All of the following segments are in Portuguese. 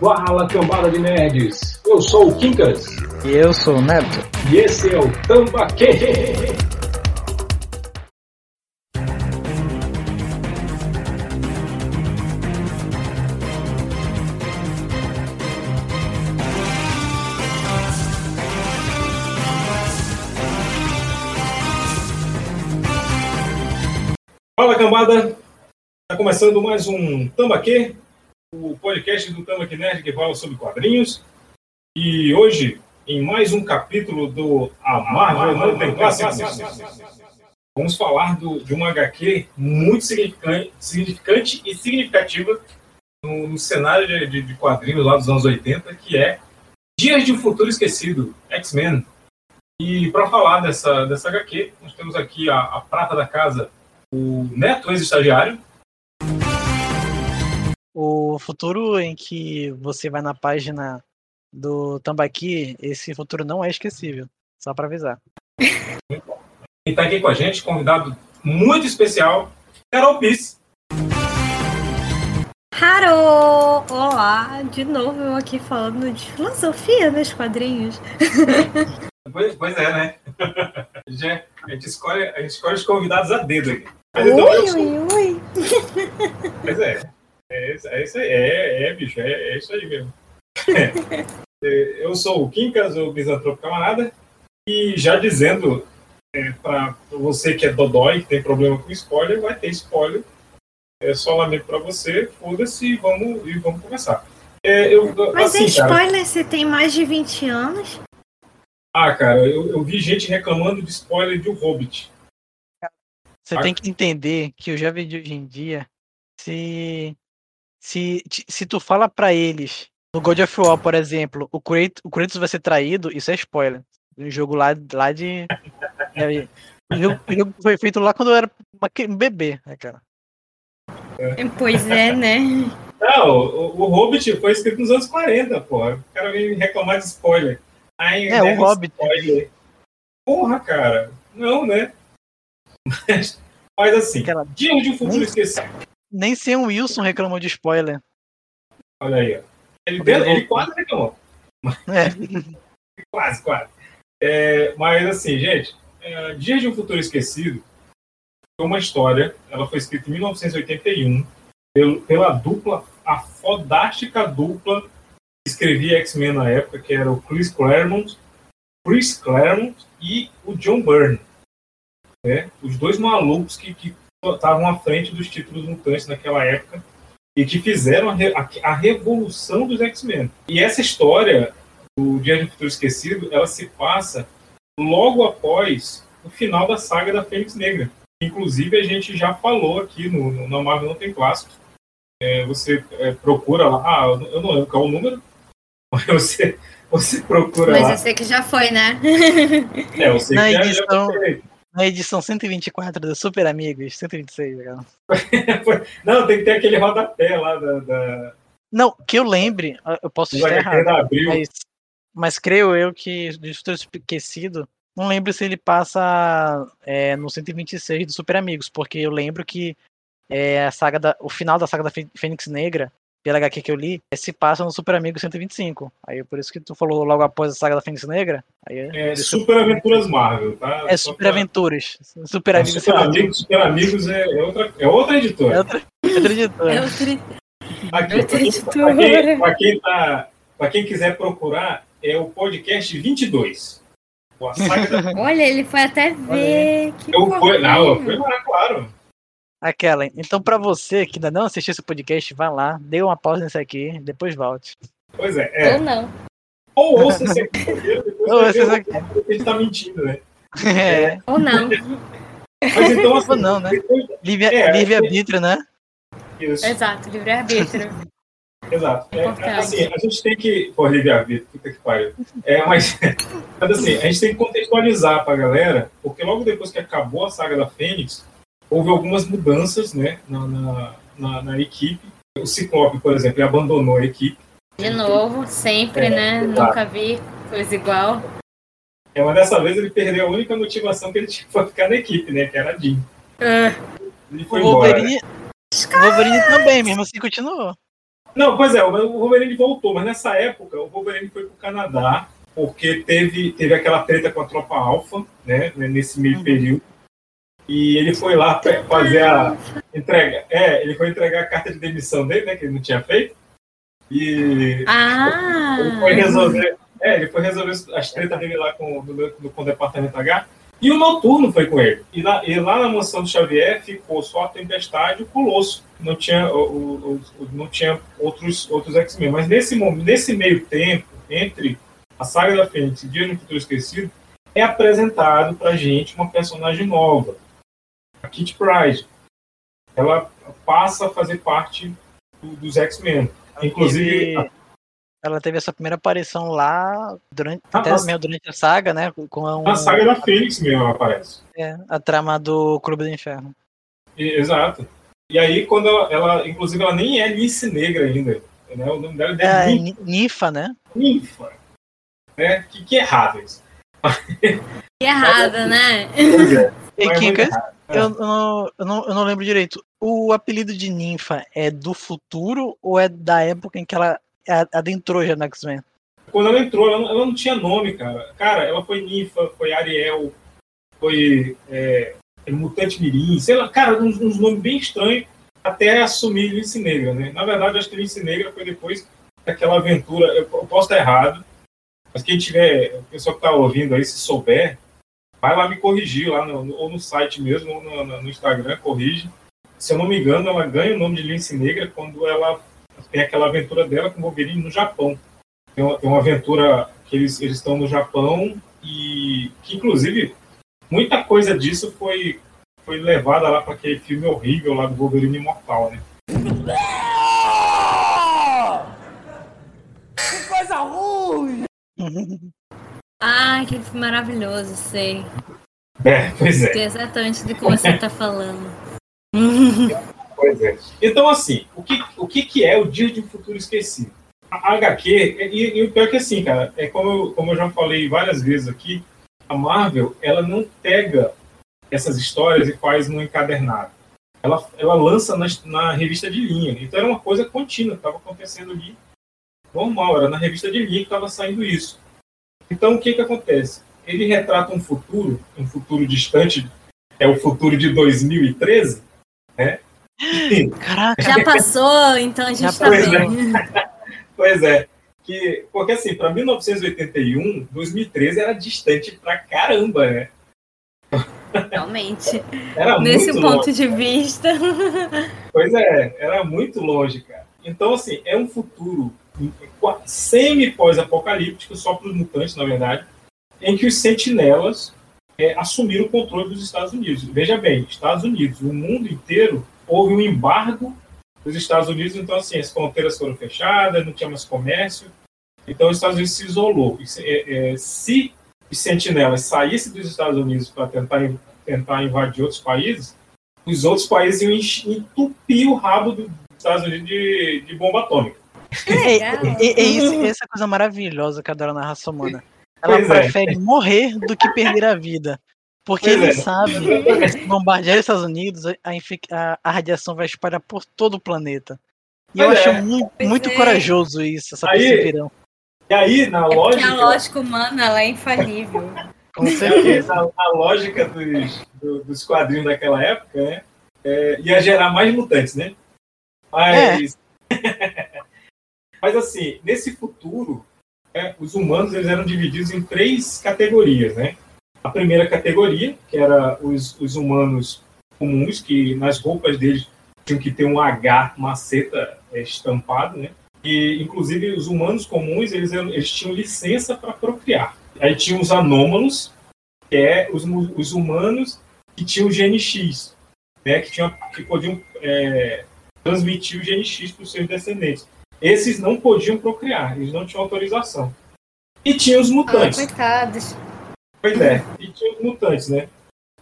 Fala cambada de nerds! Eu sou o Quincas. E eu sou o Neto. E esse é o Tambaquê! Fala cambada! Começando mais um Tambaquê, o podcast do Tambaquê Nerd que fala sobre quadrinhos. E hoje, em mais um capítulo do A Marvel Não Tem Clássicos, vamos falar do, de uma HQ muito significante, significante e significativa no, no cenário de, de, de quadrinhos lá dos anos 80, que é Dias de um Futuro Esquecido, X-Men. E para falar dessa, dessa HQ, nós temos aqui a, a prata da casa, o Neto, ex-estagiário. O futuro em que você vai na página do Tambaqui, esse futuro não é esquecível. Só para avisar. E tá aqui com a gente, convidado muito especial, Carol Piss. Haro! Olá! De novo eu aqui falando de filosofia nos quadrinhos. Pois, pois é, né? Já, a, gente escolhe, a gente escolhe os convidados a dedo aqui. Ui, ui, ui! Pois é. É, isso- é isso aí. É, é, bicho, é, é isso aí mesmo. É, Eu sou o Quincas, o Misantropo Camarada, e já dizendo é, para você que é dodói, que tem problema com spoiler, vai ter spoiler. É só lamento para você, foda-se e vamos, e vamos começar. É, eu, Mas é assim, cara, spoiler se tem mais de 20 anos? ah, cara, eu, eu vi gente reclamando de spoiler de O Hobbit. Você Ah. tem que entender que o jovem de hoje em dia, se se, se tu fala pra eles, no God of War, por exemplo, o Kratos, o Kratos vai ser traído, isso é spoiler. Um jogo lá, lá de. é, o, jogo, o jogo foi feito lá quando eu era um bebê, né, cara? Pois é, né? Não, o, o Hobbit foi escrito nos anos 40, porra. O cara vem reclamar de spoiler. Ai, É, o deve Hobbit. Spoiler. Porra, cara. Não, né? Mas, mas assim, Aquela- Dias de um Futuro Esquecido. Nem sem o Wilson reclamou de spoiler. Olha aí, ó. Ele, Ele quase reclamou. É, Quase, quase. É, mas assim, gente, é, Dias de um Futuro Esquecido foi uma história, ela foi escrita em 1981 pelo- pela dupla, a fodástica dupla que escrevia X-Men na época, que era o Chris Claremont, Chris Claremont e o John Byrne. né? Os dois malucos que que estavam à frente dos títulos mutantes naquela época e que fizeram a, a- a revolução dos X-Men. E essa história o Dia do Futuro Esquecido, ela se passa logo após o final da saga da Fênix Negra. Inclusive, a gente já falou aqui no, no, na Marvel Não Tem Clássicos. É, você é, procura lá, ah, eu não lembro qual é o número, mas você, você procura Mas lá. eu sei que já foi, né? É, eu sei Na que já- já foi. Na edição 124 do Super Amigos, 126, cara. Não, tem que ter aquele rodapé lá da, da, Não, que eu lembre, eu posso estar errado. Mas, mas creio eu que do Futuro Esquecido, não lembro se ele passa é, no 126 do Super Amigos, porque eu lembro que é, a saga da, o final da saga da Fê- Fênix Negra, pela HQ que eu li, é, se passa no Super Amigos 125. Aí por isso que tu falou logo após a saga da Fênix Negra. Aí é, É, Super Aventuras Marvel, tá? é Só Super pra- Aventuras. Super É, Amigos Super 125. Amigos, Super Amigos é, é outra, é outra É editora. outra, outra editora. É outra, Aqui, outra pra quem, editora. pra quem, pra quem tá, pra quem quiser procurar, é o podcast 22. A saga da- Olha, ele foi até ver. Que eu fui, não, eu fui lá, claro. Aquela. Então, pra você que ainda não assistiu esse podcast, vai lá, dê uma pausa nesse aqui, depois volte. Pois é, é. Ou não. Ou ouça esse aqui primeiro, depois Ou ouça esse aqui. a gente tá mentindo, né? É, Ou não. Mas então, assim, Ou não, né? depois- livre, É, livre é- arbítrio, né? isso, Exato, livre-arbítrio. exato. É, Importante. assim, a gente tem que. Pô, livre-arbítrio, puta que pariu. É, mas, mas assim, a gente tem que contextualizar pra galera, porque logo depois que acabou a saga da Fênix, houve algumas mudanças, né, na, na, na- na equipe. O Ciclope, por exemplo, ele abandonou a equipe. De novo, sempre, É, né? exato. Nunca vi coisa igual. É, mas dessa vez ele perdeu a única motivação que ele tinha pra ficar na equipe, né? Que era a Jean. Ah, Ele O foi embora. né? Wolverine, Wolverine também, mesmo assim continuou. Não, pois é, o Wolverine voltou, mas nessa época o Wolverine foi pro Canadá, porque teve, teve aquela treta com a tropa alfa, né, nesse meio uhum. período. E ele foi lá fazer a entrega. É, ele foi entregar a carta de demissão dele, né, que ele não tinha feito. E ah. ele foi resolver, é, ele foi resolver as tretas dele lá com, no, com o departamento H. E o Noturno foi com ele. E lá, e lá na mansão do Xavier ficou só a Tempestade e o Colosso. Não tinha, o, o, o não tinha outros, outros X-Men. Mas nesse, nesse meio tempo, entre a saga da Fênix e Dia no Futuro Esquecido, é apresentado pra gente uma personagem nova. A Kitty Pryde. Ela passa a fazer parte do, dos X-Men. Inclusive, ela teve essa primeira aparição lá durante, ah, até mesmo durante a saga, né? Com a, um, a saga da Fênix mesmo ela aparece. É, a trama do Clube do Inferno. E, exato. E aí, quando ela, ela, inclusive, ela nem é Nice Negra ainda. Né? O nome dela é, é Nifa, né? Nifa. Né? Que, que errado isso. Que errada, né? É. E, Kika, é. Eu, não, eu, não, eu não lembro direito. O apelido de Ninfa é do futuro ou é da época em que ela adentrou já no X-Men? Quando ela entrou, ela não, ela não, tinha nome, cara. Cara, ela foi Ninfa, foi Ariel, foi é, Mutante Mirim, sei lá, cara, uns, uns nomes bem estranhos até assumir Lince Negra, né? Na verdade, acho que Lince Negra foi depois daquela aventura. Eu, eu posso estar errado, mas quem tiver, o pessoal que está ouvindo aí, se souber, vai lá me corrigir lá no, ou no site mesmo, ou no, no, Instagram, corrige. Se eu não me engano, ela ganha o nome de Lince Negra quando ela tem aquela aventura dela com o Wolverine no Japão. Tem uma, tem uma aventura que eles, eles estão no Japão e que, inclusive, muita coisa disso foi, foi levada lá para aquele filme horrível lá do Wolverine Imortal, né? Que coisa ruim! ah, que maravilhoso, sei. É, pois é. Sei exatamente do que você está falando. Pois é. Então, assim, o que, o que, que é o Dia de um Futuro Esquecido? A HQ, e, e o pior é que assim, cara, é como eu, como eu já falei várias vezes aqui, a Marvel, ela não pega essas histórias e faz no encadernado. Ela, ela lança na, na revista de linha. Então era uma coisa contínua, estava acontecendo ali normal, era na revista de linha que estava saindo isso. Então o que, que acontece? Ele retrata um futuro, um futuro distante, é o futuro de 2013, né? Caraca. Já passou, então a gente está bem. É. pois é. Que, porque assim, para 1981, 2013 era distante pra caramba, né? Realmente. Era Nesse ponto longe. de vista. Pois é, era muito longe, cara. Então, assim, é um futuro semi-pós-apocalíptico, só para os mutantes, na verdade, em que os sentinelas é, assumiram o controle dos Estados Unidos. Veja bem, Estados Unidos, o mundo inteiro houve um embargo dos Estados Unidos, então assim, as fronteiras foram fechadas, não tinha mais comércio, então os Estados Unidos se isolou. É, é, se os sentinelas saíssem dos Estados Unidos para tentar, tentar invadir outros países, os outros países iam entupir o rabo dos Estados Unidos de, de bomba atômica. É, é, é, isso, essa coisa maravilhosa que adora na raça humana. Ela pois é. prefere é. morrer do que perder a vida. Porque pois ele é. sabe que se bombardear os Estados Unidos, a, a, a, radiação vai espalhar por todo o planeta. E eu acho é. muito, muito corajoso isso, essa. E aí, na lógica. a lógica humana ela é infalível. Com certeza. A, a lógica dos, do, dos quadrinhos daquela época, né? ia gerar mais mutantes, né? Mas. Mas assim, nesse futuro, é, os humanos eles eram divididos em três categorias, né? A primeira categoria, que era os, os humanos comuns, que nas roupas deles tinham que ter um H, uma seta é, estampado, né? E, inclusive, os humanos comuns, eles, eles tinham licença para procriar. Aí tinha os anômalos, que é os, os humanos que tinham o gene X, né? Que, tinham, que podiam é, transmitir o gene X para os seus descendentes. Esses não podiam procriar, eles não tinham autorização. E tinha os mutantes. Ah, coitados. Pois é, e tinha os mutantes, né?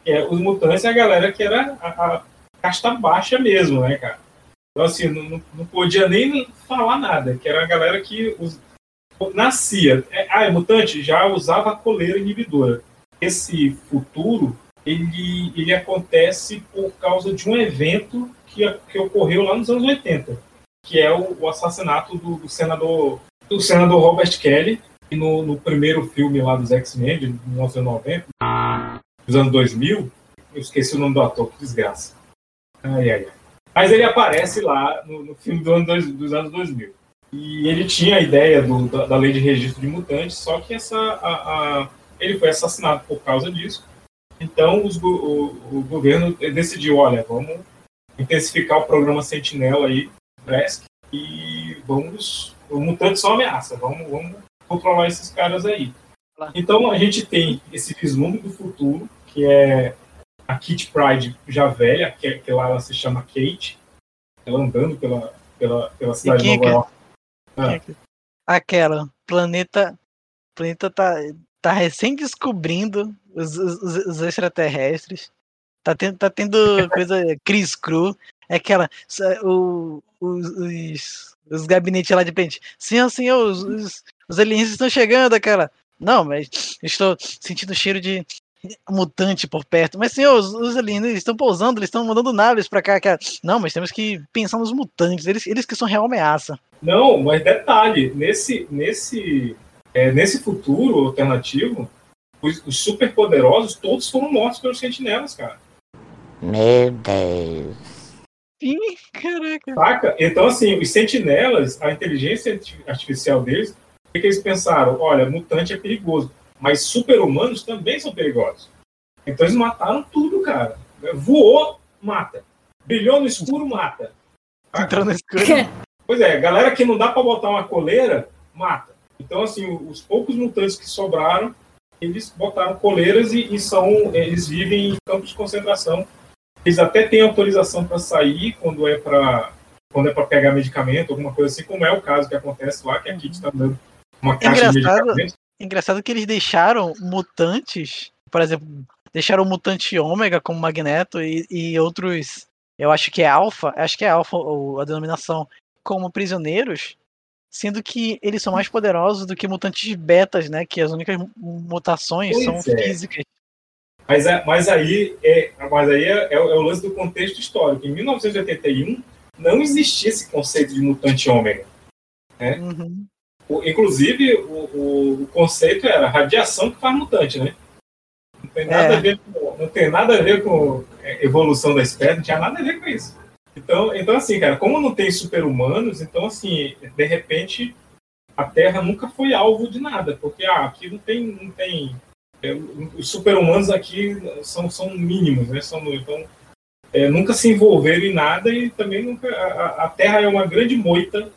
É, os mutantes é a galera que era a, a casta baixa mesmo, né, cara? Então, assim, não, não podia nem falar nada, que era a galera que os, nascia. É, ah, é mutante? Já usava a coleira inibidora. Esse futuro ele, ele acontece por causa de um evento que, que ocorreu lá nos anos 80, que é o, o assassinato do, do, senador do senador Robert Kelly, no, no primeiro filme lá dos X-Men, de 1990, dos anos 2000, eu esqueci o nome do ator, que desgraça. Ai, ai, ai. Mas ele aparece lá no, no filme do ano dois, dos anos 2000. E ele tinha a ideia do, da, da, lei de registro de mutantes, só que essa, a, a, ele foi assassinado por causa disso. Então os, o, o, governo decidiu, olha, vamos intensificar o programa Sentinela aí, E vamos. Os mutantes são ameaça, vamos, vamos controlar esses caras aí. Então a gente tem esse vislumbre do futuro, que é a Kit Pride já velha, que, que lá ela se chama Kate, ela andando pela, pela, pela cidade de Nova é York. Ah. Aquela, planeta, planeta tá, tá recém descobrindo os, os, os extraterrestres. Tá tendo, tá tendo coisa Chris Cru. É aquela. O, os, os, gabinetes lá de frente. Senhor, senhor, os, os, os aliens estão chegando, aquela. Não, mas estou sentindo cheiro de mutante por perto. Mas, senhor, os, os aliens estão pousando, eles estão mandando naves para cá, cá. Não, mas temos que pensar nos mutantes, eles, eles que são real ameaça. Não, mas detalhe, nesse, nesse, é, nesse futuro alternativo, os, os superpoderosos todos foram mortos pelos sentinelas, cara. Meu Deus. Sim, caraca. Saca? Então, assim, os sentinelas, a inteligência artificial deles, o que, que eles pensaram? Olha, mutante é perigoso, mas super-humanos também são perigosos. Então eles mataram tudo, cara. Voou, mata. Brilhou no escuro, mata. Entrou no escuro. Pois é, galera que não dá para botar uma coleira, mata. Então, assim, os poucos mutantes que sobraram, eles botaram coleiras e, e são, eles vivem em campos de concentração. Eles até têm autorização para sair quando é para quando é para pegar medicamento, alguma coisa assim, como é o caso que acontece lá, que a Kit está dando uma caixa de medicamentos. Engraçado que eles deixaram mutantes, por exemplo, deixaram o mutante ômega como Magneto e, e outros, eu acho que é alfa, acho que é alfa a denominação, como prisioneiros, sendo que eles são mais poderosos do que mutantes betas, né? Que as únicas mutações pois são é. físicas. Mas, é, mas aí, é, mas aí é, é, o lance do contexto histórico. Em 1981, não existia esse conceito de mutante ômega. Né? Uhum. O, inclusive, o, o, conceito era radiação que faz mutante, né? Não tem nada, é. a, ver com, não tem nada a ver com evolução da espécie, não tinha nada a ver com isso. Então, então assim, cara, como não tem super-humanos, então, assim, de repente, a Terra nunca foi alvo de nada, porque ah, aqui não tem. Não tem é, os super-humanos aqui são, são mínimos, né? São, então, é, nunca se envolveram em nada e também nunca. A, a Terra é uma grande moita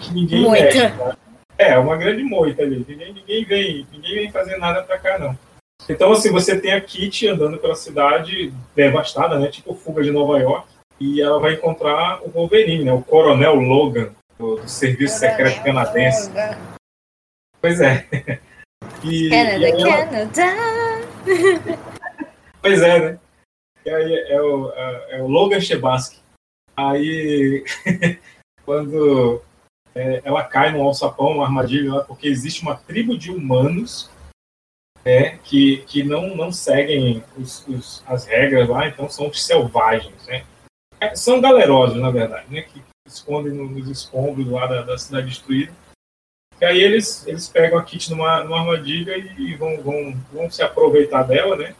que ninguém moita. mexe. Tá? É, uma grande moita ali. Ninguém, ninguém, vem, ninguém vem fazer nada pra cá, não. Então, assim, você tem a Kitty andando pela cidade devastada, né? Tipo fuga de Nova York e ela vai encontrar o Wolverine, né? O Coronel Logan, do, do Serviço Coronel Secreto Canadense. Logan. Pois é. E, Canada, e ela... Canada! pois é, né? E aí é o, é, é o Logan Chebaski. Aí, quando é, ela cai num alçapão, uma armadilha, porque existe uma tribo de humanos é, que, que não, não seguem os, os, as regras lá, então são os selvagens, né? É, são galerosos, na verdade, né? Que, escondem nos escombros lá da, da, cidade destruída. E aí eles, eles pegam a Kit numa, numa armadilha e vão, vão, vão se aproveitar dela, né?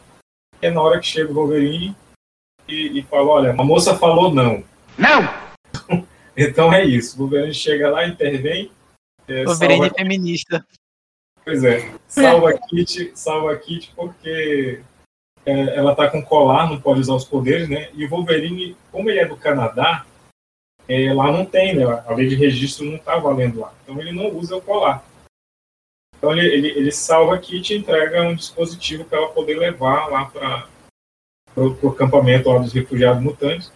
é na hora que chega o Wolverine e, e fala, olha, a moça falou não. Não! então é isso. O Wolverine chega lá, intervém. É, Wolverine salva... feminista. Pois é. Salva a Kit, salva a Kit porque é, ela tá com colar, não pode usar os poderes, né? E o Wolverine, como ele é do Canadá, é, lá não tem, né? A lei de registro não tá valendo lá. Então ele não usa o colar. Então ele, ele, ele salva a Kit e entrega um dispositivo para ela poder levar lá para o acampamento lá dos refugiados mutantes.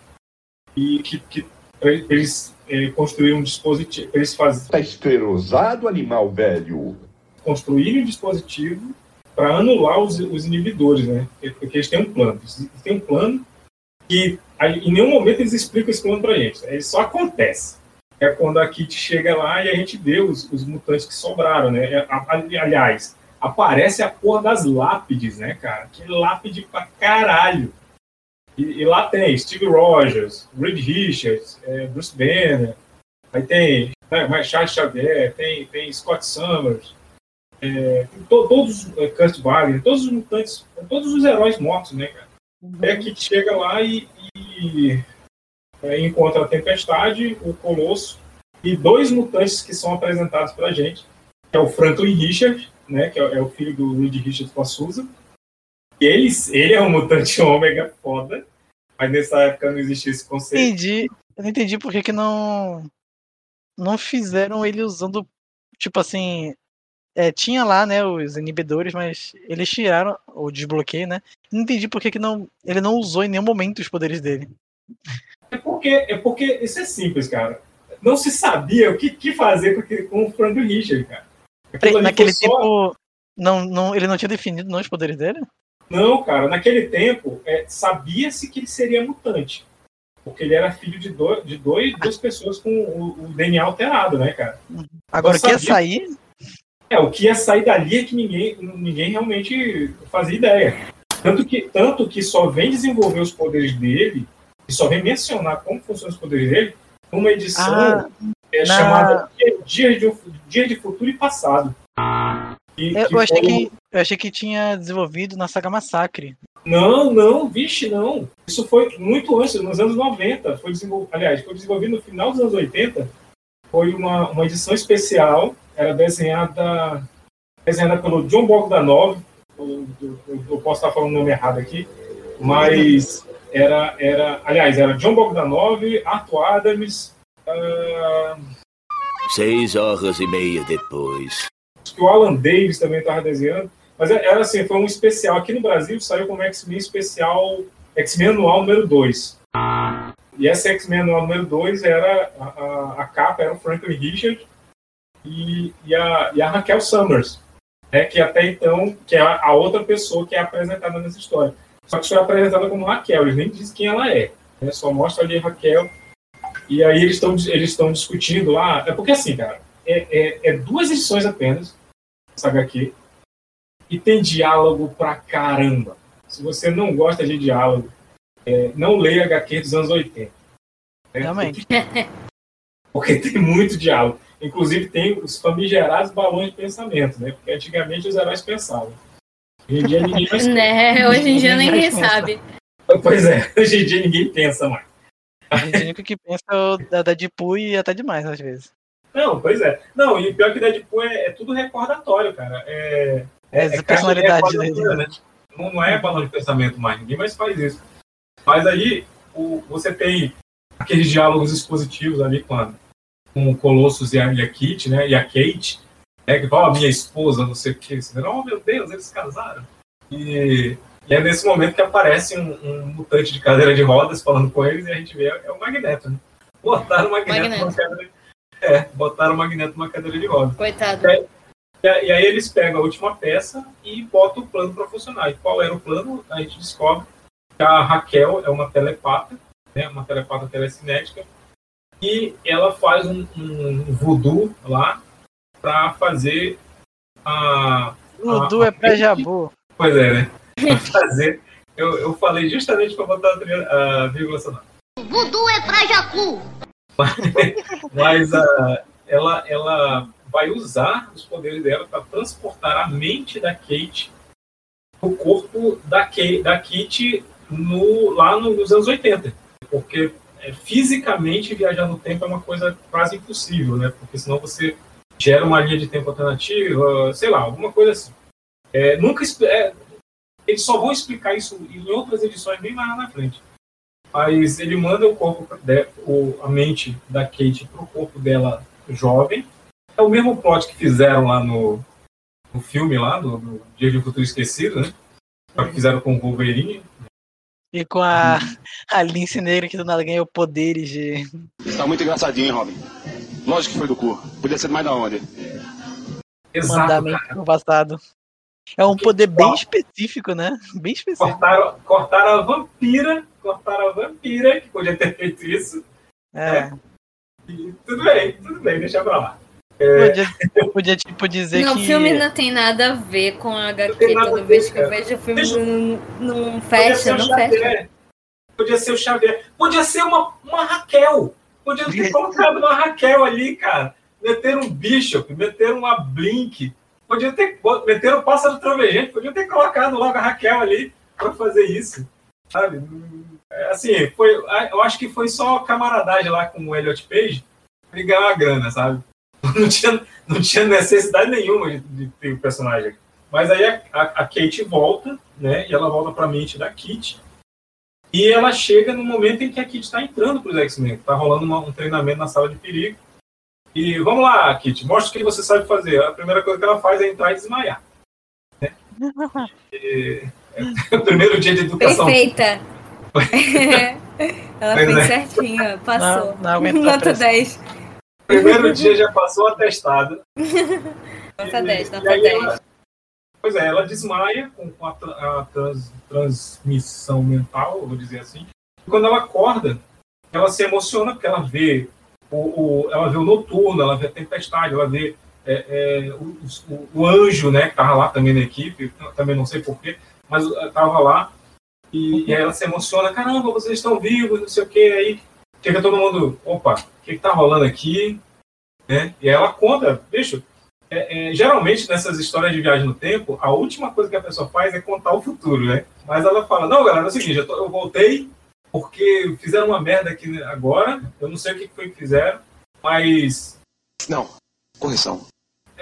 E que, que eles é, construíram um dispositivo. Eles fazem. Está esclerosado, animal velho. Construírem um dispositivo para anular os, os, inibidores, né? Porque eles têm um plano. Eles têm um plano que em nenhum momento eles explicam esse plano para a gente. Ele só acontece. É quando a Kit chega lá e a gente vê os, os mutantes que sobraram, né? Aliás, aparece a porra das lápides, né, cara? Que lápide pra caralho. E, e lá tem Steve Rogers, Reed Richards, é, Bruce Banner, aí tem né, Charles Xavier, tem, tem Scott Summers, é, to, todos, é, Kurt Wagner, todos os mutantes, todos os heróis mortos, né, cara? É que chega lá e, e é, encontra a Tempestade, o Colosso e dois mutantes que são apresentados pra gente, que é o Franklin Richard, né, que é, é o filho do Reed Richards com a Susan. Ele, ele é um mutante ômega foda, mas nessa época não existia esse conceito. Entendi. Eu não entendi por que, que não. Não fizeram ele usando. Tipo assim. É, tinha lá, né, os inibidores, mas eles tiraram o desbloqueio, né? Não entendi por que, que não, ele não usou em nenhum momento os poderes dele. É porque, é porque isso é simples, cara. Não se sabia o que, que fazer porque, com o Franklin Richard, cara. Aquilo Naquele só- tempo. Não, não, ele não tinha definido não, os poderes dele? Não, cara, naquele tempo é, sabia-se que ele seria mutante. Porque ele era filho de, dois, de dois, duas pessoas com o, o DNA alterado, né, cara? Agora, o que ia sabia. sair. É, o que ia sair dali é que ninguém, ninguém realmente fazia ideia. Tanto que, tanto que só vem desenvolver os poderes dele, e só vem mencionar como funcionam os poderes dele, numa edição Ah, é, na- chamada Dias de, Dias de Futuro e Passado. E eu, que eu achei foi- que, eu achei que tinha desenvolvido na saga Massacre. Não, não, vixe, não. Isso foi muito antes, nos anos 90. Foi desenvolvido, aliás, foi desenvolvido no final dos anos 80. Foi uma, uma edição especial, era desenhada, desenhada pelo John Bogdanov. Eu, eu- eu- posso estar falando o nome errado aqui, mas era, era aliás, era John Bogdanov, Arthur Adams, ah, Seis horas e meia depois. que o Alan Davis também estava desenhando. Mas era assim, foi um especial. Aqui no Brasil saiu como X-Men especial, X-Men anual número 2. E essa X-Men anual número 2 era a, a, a capa, era o Franklin Richard e, e, a, e a Raquel Summers, né, que até então, que é a, a outra pessoa que é apresentada nessa história. Só que foi apresentada como Raquel, eles nem dizem quem ela é. Né, só mostra ali Raquel. E aí eles estão eles discutindo lá. É porque assim, cara, é, é, é duas edições apenas, essa HQ, e tem diálogo pra caramba. Se você não gosta de diálogo, é, não leia HQ dos anos 80. né? Realmente. Porque tem muito diálogo. Inclusive tem os famigerados balões de pensamento, né? Porque antigamente os heróis pensavam. Hoje em dia ninguém mais Né? Hoje em dia Ninguém sabe. Pois é, hoje em dia ninguém pensa mais. A gente único que pensa é o Deadpool e até demais, às vezes. Não, pois é. Não, e pior que Deadpool é, é tudo recordatório, cara. É, É, é a personalidade dele. recordatório, né? Não, não é balão de pensamento mais, ninguém mais faz isso. Mas aí o- você tem aqueles diálogos expositivos ali com, a, com o Colossus e a, e a Kit, né? E a Kate, né? Que fala, "Ó, minha esposa, não sei o que. Você fala, oh meu Deus, eles casaram. E, e é nesse momento que aparece um, um mutante de cadeira de rodas falando com eles e a gente vê é o Magneto, né? Botaram o Magneto, Magneto. numa cadeira. É, botaram o Magneto numa cadeira de rodas. Coitado. É. E aí eles pegam a última peça e botam o plano para funcionar. E qual era o plano? A gente descobre a Raquel é uma telepata, né, uma telepata telecinética, e ela faz um, um voodoo lá para fazer a. Dudu é pra Jabu. Pois é, né? Pra fazer. Eu, eu falei justamente para botar a, a vírgula sonora. Voodoo é pra Jacu. Mas a, ela, ela vai usar os poderes dela para transportar a mente da Kate o corpo da, Kate, da Kit no, lá no- nos anos 80. Porque é, fisicamente viajar no tempo é uma coisa quase impossível, né? Porque senão você gera uma linha de tempo alternativa, sei lá, alguma coisa assim. É, nunca é, eles só vão explicar isso em outras edições bem mais na frente. Mas ele manda o corpo, o, a mente da Kate pro corpo dela jovem. É o mesmo plot que fizeram lá no, no filme lá, do, Dia de Futuro Esquecido, né? Só que fizeram com o Wolverine. E com a, a Lince Negra que do nada ganhou poderes de. Tá muito engraçadinho, hein, Robin? Lógico que foi do cu. Podia ser mais da onde? Exato, mandar cara. passado. É um poder bem específico, né? Bem específico. Cortaram, cortaram a vampira, cortaram a vampira, que podia ter feito isso. É. E tudo bem, tudo bem, deixa pra lá. Podia, podia, tipo, dizer Não, o que. filme não tem nada a ver com a HQ. Toda vez que eu vejo o filme, Deixa- não, não Podia fecha, ser o não fecha. Xavier. Podia ser o Xavier. Podia ser uma, uma Raquel. Podia ter colocado uma Raquel ali, cara. Meter um Bishop, meter uma Blink. Podia ter meter o Pássaro Trovejante. Podia ter colocado logo a Raquel ali para fazer isso. Sabe? É, Assim, foi, eu acho que foi só camaradagem lá com o Elliot Page pra ele ganhar uma grana, sabe? Não tinha, não tinha necessidade nenhuma de, de ter o personagem. Mas aí a, a, a Kate volta, né? E ela volta pra mente da Kit. E ela chega no momento em que a Kit está entrando para os X-Men. Tá rolando uma- um treinamento na sala de perigo. E vamos lá, Kit, mostra o que você sabe fazer. A primeira coisa que ela faz é entrar e desmaiar. né? E- é o primeiro dia de educação. Perfeita. Ela Pois fez é. certinho, passou. Não, não aguentou a Nota pressão. 10. Primeiro dia já passou atestado. Nota 10, E nota aí 10. ela- Pois é, ela desmaia com, a, a trans- transmissão mental, vou dizer assim. E quando ela acorda, ela se emociona porque ela vê o, o- ela vê o noturno, ela vê a tempestade, ela vê é, é, o, o- o anjo, né, que estava lá também na equipe, também não sei porquê, mas estava lá. E, e aí ela se emociona, caramba, vocês estão vivos, não sei o que, aí chega todo mundo, opa, que está rolando aqui? Né? E aí ela conta, bicho, é, é, geralmente nessas histórias de viagem no tempo, a última coisa que a pessoa faz é contar o futuro, né? Mas ela fala, não, galera, é o seguinte, eu, tô- eu voltei porque fizeram uma merda aqui agora, eu não sei o que foi que fizeram, mas... Não. Correção.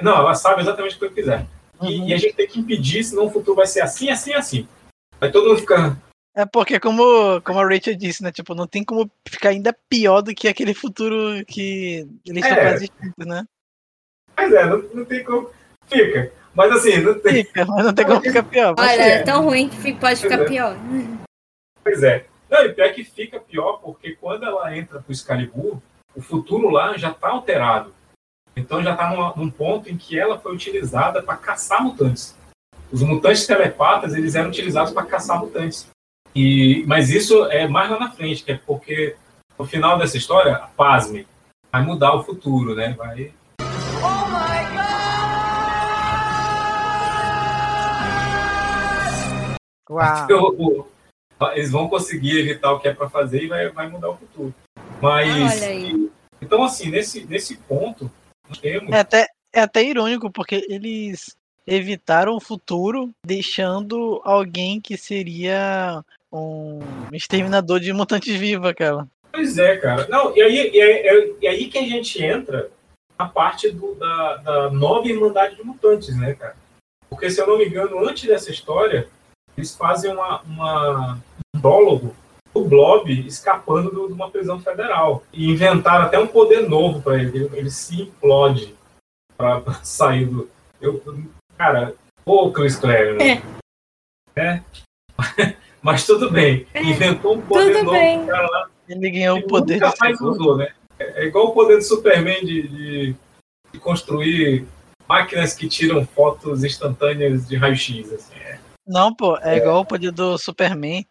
Não, ela sabe exatamente o que foi que fizeram. E, Uhum. e a gente tem que impedir, senão o futuro vai ser assim, assim, assim. Aí todo mundo fica, É porque, como, como a Rachel disse, né? Tipo, não tem como ficar ainda pior do que aquele futuro que eles estão É. juntos, né? mas é, não, não tem como... Fica. Mas assim, não tem... Fica, mas não tem como ficar pior. Olha, é tão ruim que fica- pode ficar Pois é. pior. Pois é. Não, e pior que fica pior, porque quando ela entra pro Excalibur, o futuro lá já está alterado. Então já está num ponto em que ela foi utilizada para caçar mutantes. Os mutantes telepatas, eles eram utilizados para caçar mutantes. E, mas isso é mais lá na frente, que é porque no final dessa história, pasme, vai mudar o futuro, né? Vai, Uau. o- o- eles vão conseguir evitar o que é para fazer e vai, vai mudar o futuro. Mas Olha aí. então assim nesse nesse ponto nós temos É até, é até irônico, porque eles evitaram o futuro deixando alguém que seria um exterminador de mutantes viva, cara. Pois é, cara. Não, e aí, e aí, e aí que a gente entra na parte do- da, da nova Irmandade de Mutantes, né, cara? Porque, se eu não me engano, antes dessa história, eles fazem uma, uma, um prólogo do Blob escapando do- de uma prisão federal. E inventaram até um poder novo para ele. ele. Ele se implode para sair do. Eu, cara, ô Chris Claremont. né? Mas tudo bem. Inventou um poder Tudo novo bem. cara lá Ele ganhou o poder nunca mais usou, né? É é igual o poder do Superman de, de- de construir máquinas que tiram fotos instantâneas de raio-x. Assim. É. Não, pô, é igual o poder do Superman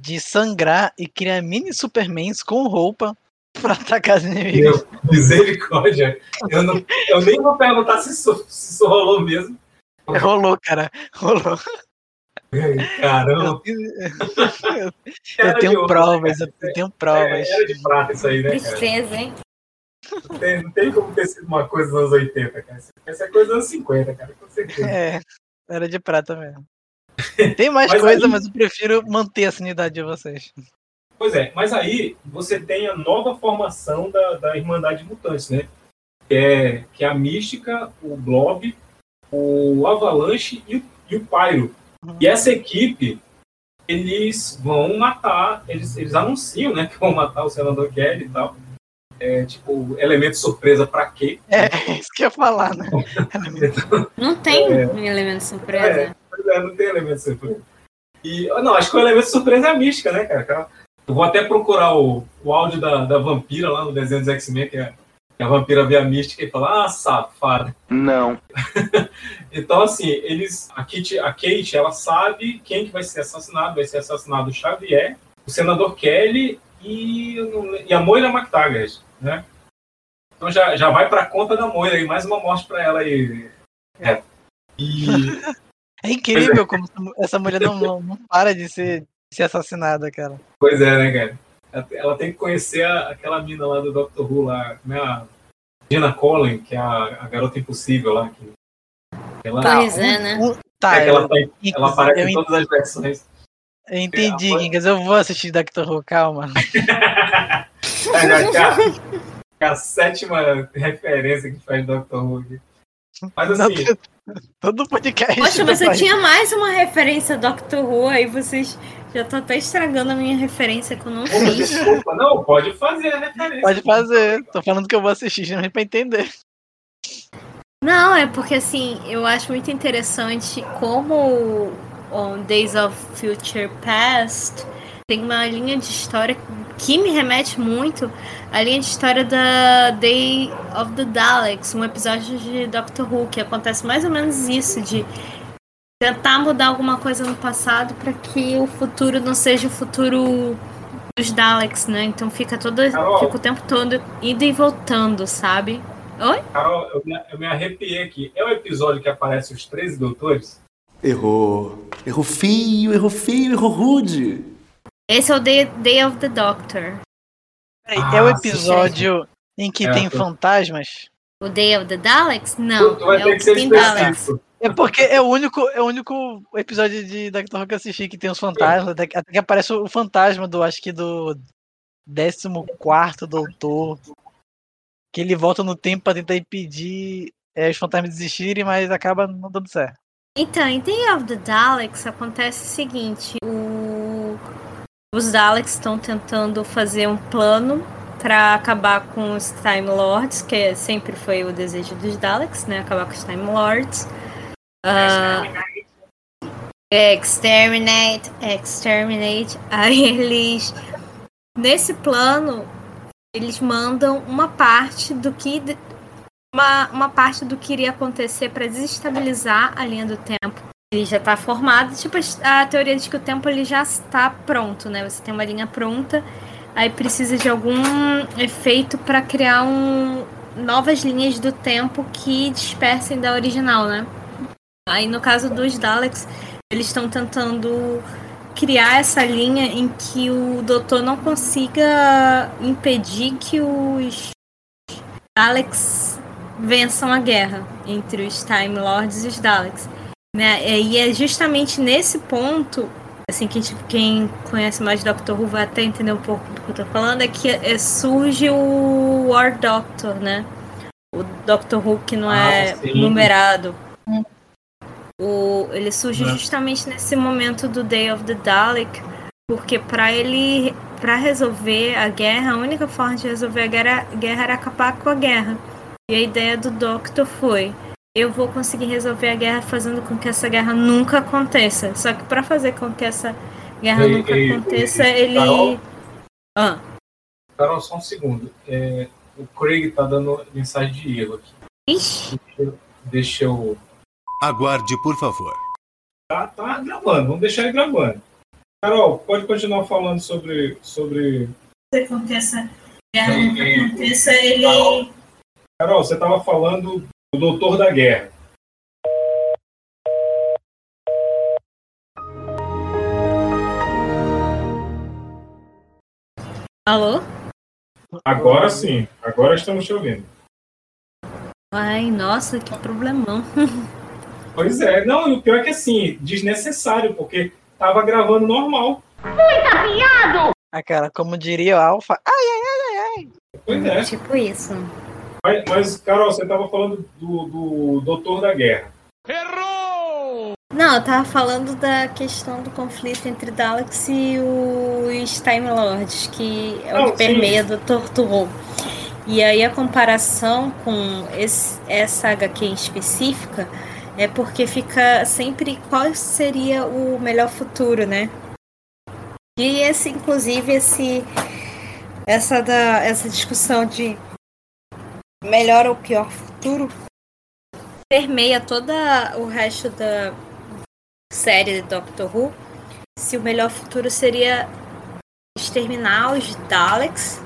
de sangrar e criar mini Supermans com roupa pra atacar os inimigos. Meu, misericórdia. Eu, não- eu nem vou perguntar se isso, se isso rolou mesmo. Rolou, cara. Rolou. Caramba. Eu, tenho ouro, provas, eu tenho provas. É, era de prata isso aí, né? Tristeza, hein? Não tem, não tem como ter sido uma coisa dos anos 80, cara. Essa é coisa dos anos 50, cara, com certeza. É, era de prata mesmo. Tem mais Mas coisa, aí- mas eu prefiro manter a sanidade de vocês. Pois é, mas aí você tem a nova formação da, da Irmandade de Mutantes, né? Que é, que é a Mística, o Blob, o Avalanche e, o- e o Pyro. E essa equipe, eles vão matar, eles, eles anunciam, né, que vão matar o senador Kelly e tal. É, tipo, elemento surpresa pra quê? É, isso que eu ia falar, né? Não tem um elemento surpresa. Pois é, não tem elemento surpresa. E, não, acho que o elemento surpresa é a mística, né, cara? Eu vou até procurar o, o áudio da, da vampira lá no desenho dos X-Men, que, é- a vampira vê a mística e fala, ah, safada. Não. Então, assim, eles. A, Kate, a Kate, ela sabe quem que vai ser assassinado. Vai ser assassinado o Xavier, o senador Kelly e, e a Moira McTaggart, né? Então já, já vai pra conta da Moira aí, mais uma morte pra ela aí. É. E. É incrível como essa mulher não, não, não para de ser, de ser assassinada, cara. Pois é, né, cara? Ela- tem que conhecer a- aquela mina lá do Doctor Who lá, como é a Gina Collin, que é a, a garota impossível lá. Que, ela, Pois é, né? Um- tá, é eu, ela, tá- ela aparece eu em todas as versões. eu entendi, É, Gingas. Eu vou assistir Doctor Who, calma. É, a, sétima referência que faz Doctor Who. aqui. Mas assim, Todo podcast. Poxa, você sair. tinha mais uma referência Doctor Who, aí vocês já estão até estragando a minha referência que eu não fiz. desculpa, não, pode fazer a referência. Pode fazer. Tô falando que eu vou assistir, justamente pra entender. Não, é porque assim, eu acho muito interessante como on Days of Future Past tem uma linha de história que me remete muito à linha de história da Day of the Daleks, um episódio de Doctor Who, que acontece mais ou menos isso, de tentar mudar alguma coisa no passado para que o futuro não seja o futuro dos Daleks, né? Então fica todo Carol. fica o tempo todo indo e voltando, sabe? Oi? Carol, eu me, eu me arrepiei aqui. É o episódio que aparece os 13 doutores? Errou. Errou feio, errou feio, errou rude. Esse é o Day, Day of the Doctor. Peraí, é o Ah, episódio em que É, tem tô- fantasmas? O Day of the Daleks? Não, tu vai é ter o que ser tem Daleks. É porque é o único, é o único episódio de Doctor Who que eu assisti que tem os fantasmas. Até, que- até que aparece o fantasma do, acho que do 14 doutor. Que ele volta no tempo pra tentar impedir é, os fantasmas desistirem, mas acaba não dando certo. Então, em Day of the Daleks acontece o seguinte: o- os Daleks estão tentando fazer um plano para acabar com os Time Lords, que sempre foi o desejo dos Daleks, né? Acabar com os Time Lords. Ah, exterminate, exterminate. Aí eles, nesse plano, eles mandam uma parte do que uma, uma parte do que iria acontecer para desestabilizar a linha do tempo. Ele já está formado, tipo a teoria de que o tempo ele já está pronto, né? Você tem uma linha pronta, aí precisa de algum efeito para criar um, novas linhas do tempo que dispersem da original, né? Aí no caso dos Daleks, eles estão tentando criar essa linha em que o doutor não consiga impedir que os Daleks vençam a guerra entre os Time Lords e os Daleks. Né? E é justamente nesse ponto, assim, que tipo, quem conhece mais Doctor Who vai até entender um pouco do que eu tô falando, é que é, surge o War Doctor, né? O Doctor Who que não Ah, é sim. numerado. O, ele surge Né. justamente nesse momento do Day of the Dalek, porque para ele, para resolver a guerra, a única forma de resolver a guerra, guerra era acabar com a guerra. E a ideia do Doctor foi: eu vou conseguir resolver a guerra fazendo com que essa guerra nunca aconteça. Só que para fazer com que essa guerra Ei, nunca ei, aconteça, ei, ele. Carol? Ah, Carol, só um segundo. É, o Craig tá dando mensagem de erro aqui. ixi, Deixa eu. Aguarde, por favor. Tá, tá gravando, vamos deixar ele gravando. Carol, pode continuar falando sobre. sobre... que essa guerra nunca aconteça, ele. Carol, Carol, você tava falando do Doutor da Guerra. Alô? Agora sim, agora estamos te ouvindo. Ai, nossa, que problemão. Pois é, não, e o pior é que assim, desnecessário, porque tava gravando normal. Ah, cara, como diria o Alpha. Ah, Pois é. Tipo isso. Mas, mas, Carol, você tava falando do, do Doutor da Guerra. Não, eu tava falando da questão do conflito entre Daleks e os Time Lords, que é o Não, que permeia do Torturou. E aí a comparação com esse, essa HQ em específica é porque fica sempre qual seria o melhor futuro, né? E esse, inclusive, esse essa da essa discussão de melhor ou pior futuro permeia toda o resto da série de Doctor Who. Se o melhor futuro seria exterminar os Daleks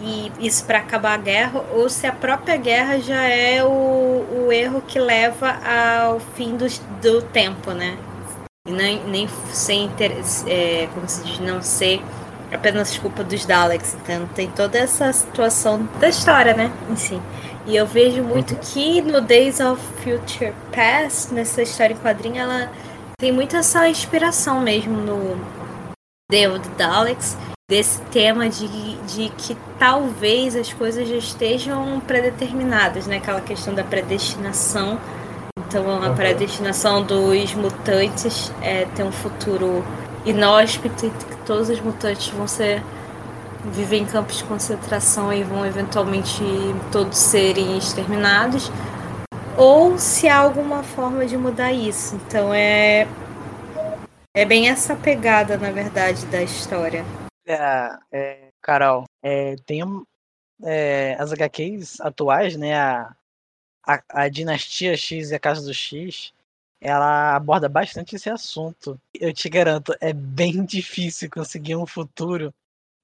e isso para acabar a guerra, ou se a própria guerra já é o, o erro que leva ao fim do, do tempo, né? E nem, nem sem interesse, é, como se diz, não ser apenas culpa dos Daleks. Então tem toda essa situação da história, né? Em si. E eu vejo muito que no Days of Future Past, nessa história em quadrinho, ela tem muito essa inspiração mesmo no of the Daleks, desse tema de, de que talvez as coisas já estejam predeterminadas, né? Aquela questão da predestinação. Então, a predestinação dos mutantes é ter um futuro inóspito e que todos os mutantes vão ser viver em campos de concentração e vão eventualmente todos serem exterminados, ou se há alguma forma de mudar isso. Então é é bem essa pegada, na verdade, da história. É, é, Carol, é, tem é, as HQs atuais, né? A, a, a Dinastia X e a Casa do X, ela aborda bastante esse assunto. Eu te garanto, é bem difícil conseguir um futuro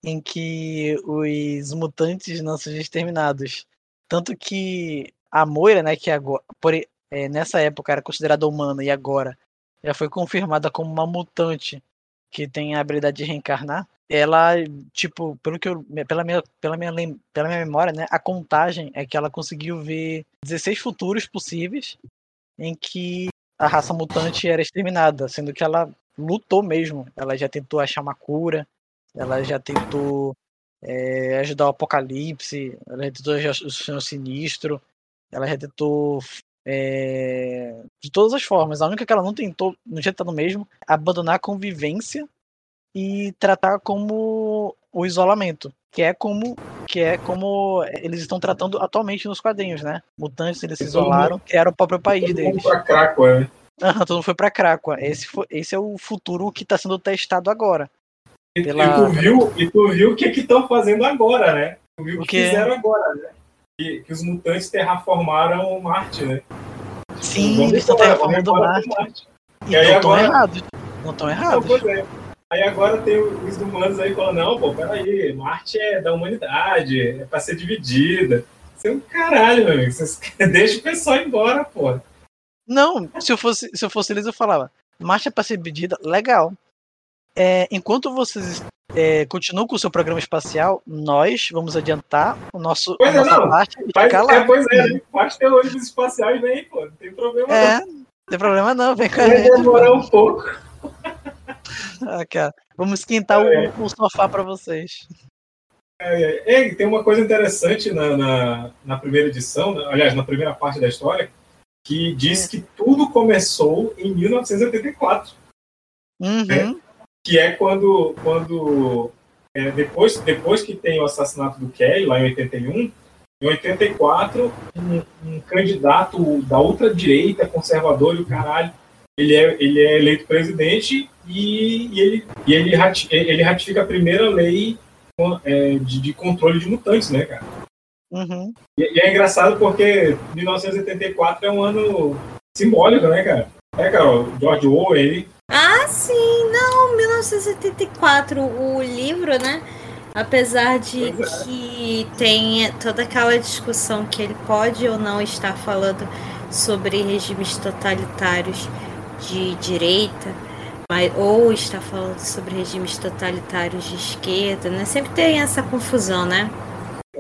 em que os mutantes não sejam exterminados. Tanto que a Moira, né, que agora, por, é, nessa época era considerada humana e agora já foi confirmada como uma mutante que tem a habilidade de reencarnar. Ela, tipo, pelo que eu, pela minha, pela minha, pela minha memória, né, a contagem é que ela conseguiu ver 16 futuros possíveis em que a raça mutante era exterminada, sendo que ela lutou mesmo. Ela já tentou achar uma cura, ela já tentou é, ajudar o Apocalipse, ela já tentou o Senhor Sinistro, ela já tentou é, de todas as formas. A única que ela não tentou, não tinha no mesmo, abandonar a convivência e tratar como o isolamento, que é como que é como eles estão tratando atualmente nos quadrinhos, né? Mutantes eles se isolaram, criaram o próprio país todo deles. mundo pra Crácua, né? Todo mundo foi pra Crácua. Esse, foi, esse é o futuro que está sendo testado agora. E, Pela- e tu viu, e tu viu o que que estão fazendo agora, né? Tu viu o que quê? fizeram agora, né? Que, que os mutantes terraformaram Marte, né? Sim, eles estão terraformando Marte. Marte. E E aí não estão agora- errados. Não estão Não, errados. pois é. Aí agora tem os humanos aí falando, não, pô, peraí, Marte é da humanidade, é pra ser dividida. Isso é um caralho, meu amigo. Deixa o pessoal embora, pô. Não, se eu fosse, se eu fosse eles, eu falava, marcha para ser pedida, legal. É, enquanto vocês é, continuam com o seu programa espacial, nós vamos adiantar o nosso, a Pois é, nossa não. parte e ficar lá. é, pois é, né? Pode ter ônibus espaciais vem, pô. Não tem problema É, não. não tem problema não, vem com a Vai gente. demorar um pouco. Ah, cara, vamos esquentar É. o, o sofá para vocês. É, é, tem uma coisa interessante na, na, na primeira edição, né? aliás, na primeira parte da história, que diz que tudo começou em 1984. Uhum. que é quando, quando é, depois, depois que tem o assassinato do Kelly, lá em 81, em 84, um, um candidato da outra direita, conservador e o caralho, ele é, ele é eleito presidente e, e ele, e ele, rati- ele ratifica a primeira lei é, de, de controle de mutantes, né, cara? Uhum. E, e é engraçado porque 1984 é um ano simbólico, né, cara? É, cara, o George Orwell, ele Ah, sim, não, 1974, o livro, né? Apesar de Pois que tem toda aquela discussão que ele pode ou não estar falando sobre regimes totalitários de direita, mas, ou está falando sobre regimes totalitários de esquerda, né? Sempre tem essa confusão, né?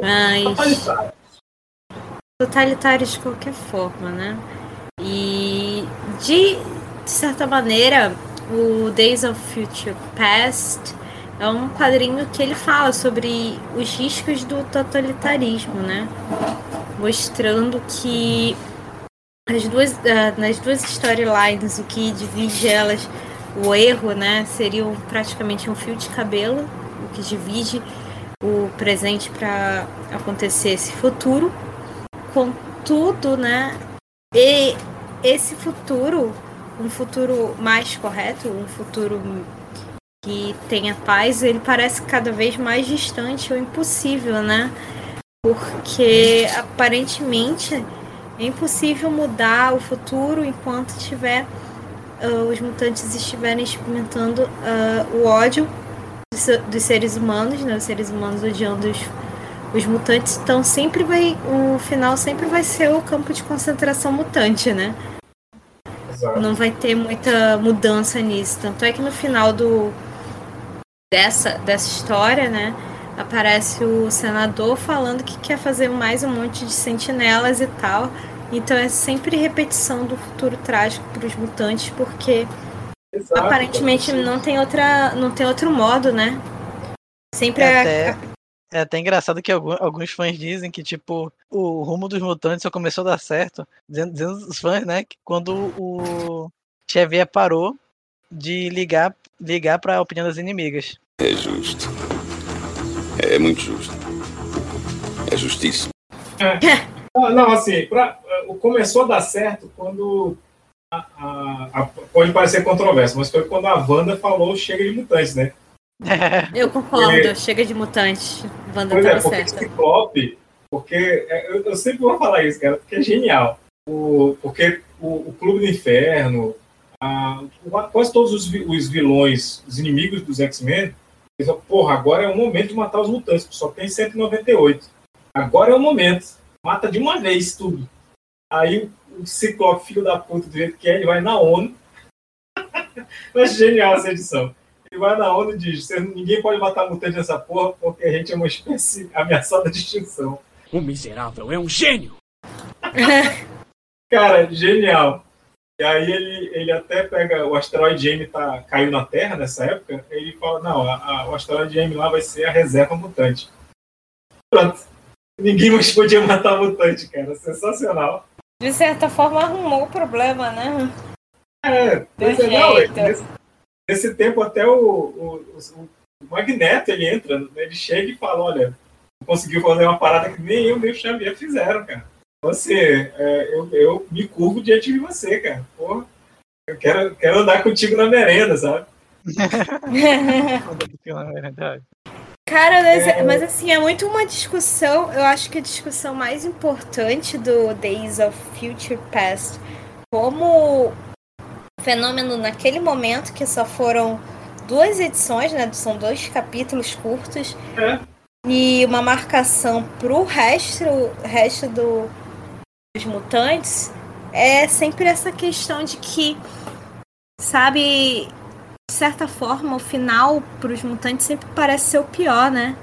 Mas totalitário. totalitários de qualquer forma, né? E de, de certa maneira, o Days of Future Past é um quadrinho que ele fala sobre os riscos do totalitarismo, né? Mostrando que as duas, ah, nas duas storylines, o que divide elas, o erro, né, seria um- praticamente um fio de cabelo, o que divide o presente para acontecer esse futuro. Contudo, né, e esse futuro, um futuro mais correto, um futuro que tenha paz, ele parece cada vez mais distante ou impossível, né? Porque aparentemente é impossível mudar o futuro enquanto tiver ah, os mutantes estiverem experimentando ah, o ódio dos seres humanos, né? Os seres humanos odiando os, os mutantes então sempre vai o final sempre vai ser o campo de concentração mutante, né? Exato. Não vai ter muita mudança nisso. Tanto é que no final do dessa dessa história, né, aparece o senador falando que quer fazer mais um monte de sentinelas e tal. Então é sempre repetição do futuro trágico para os mutantes, porque Exato, aparentemente não tem outra não tem outro modo, né? Sempre É é até, é até engraçado que alguns fãs dizem que, tipo, o rumo dos mutantes só começou a dar certo. Dizendo, dizendo os fãs, né, que quando o Xavier parou de ligar, ligar pra opinião das inimigas. É justo. É muito justo. É justiça. Ah, não, assim, pra, o começou a dar certo quando. a- a- a- pode parecer controverso, mas foi quando a Wanda falou chega de mutantes, né? Eu concordo, Porque- chega de mutante. Wanda Pois é, porque certa. Ciclope, porque é, eu, eu sempre vou falar isso, cara, porque é genial. O, porque o, o Clube do Inferno, a- quase todos os, os vilões, os inimigos dos X-Men, porra, agora é o momento de matar os mutantes, só tem 198. Agora é o momento. Mata de uma vez tudo. Aí o Ciclope, filho da puta, do jeito que é, ele vai na ONU. Eu acho genial essa edição. Ele vai na ONU e diz: "Cê- ninguém pode matar mutante nessa porra porque a gente é uma espécie ameaçada de extinção. O miserável é um gênio! Cara, genial. E aí ele, ele até pega o asteroide M tá, caiu na Terra nessa época, ele fala, não, a- a- o asteroide M lá vai ser a reserva mutante. Pronto. Ninguém mais podia matar mutante, cara. Sensacional. De certa forma arrumou o problema, né? É, pois é, não, nesse, nesse tempo até o, o, o- o Magneto ele entra, né, ele chega e fala, olha, conseguiu fazer uma parada que nem eu nem o Xavier fizeram, cara. Você, é, eu, eu me curvo diante de você, cara. Porra, eu quero, quero andar contigo na merenda, sabe? Cara, mas, É. mas assim, é muito uma discussão. Eu acho que a discussão mais importante do Days of Future Past, como fenômeno naquele momento, que só foram duas edições, né? São dois capítulos curtos. É. E uma marcação pro resto, resto do, dos mutantes é sempre essa questão de que, sabe, de certa forma, o final para os mutantes sempre parece ser o pior, né?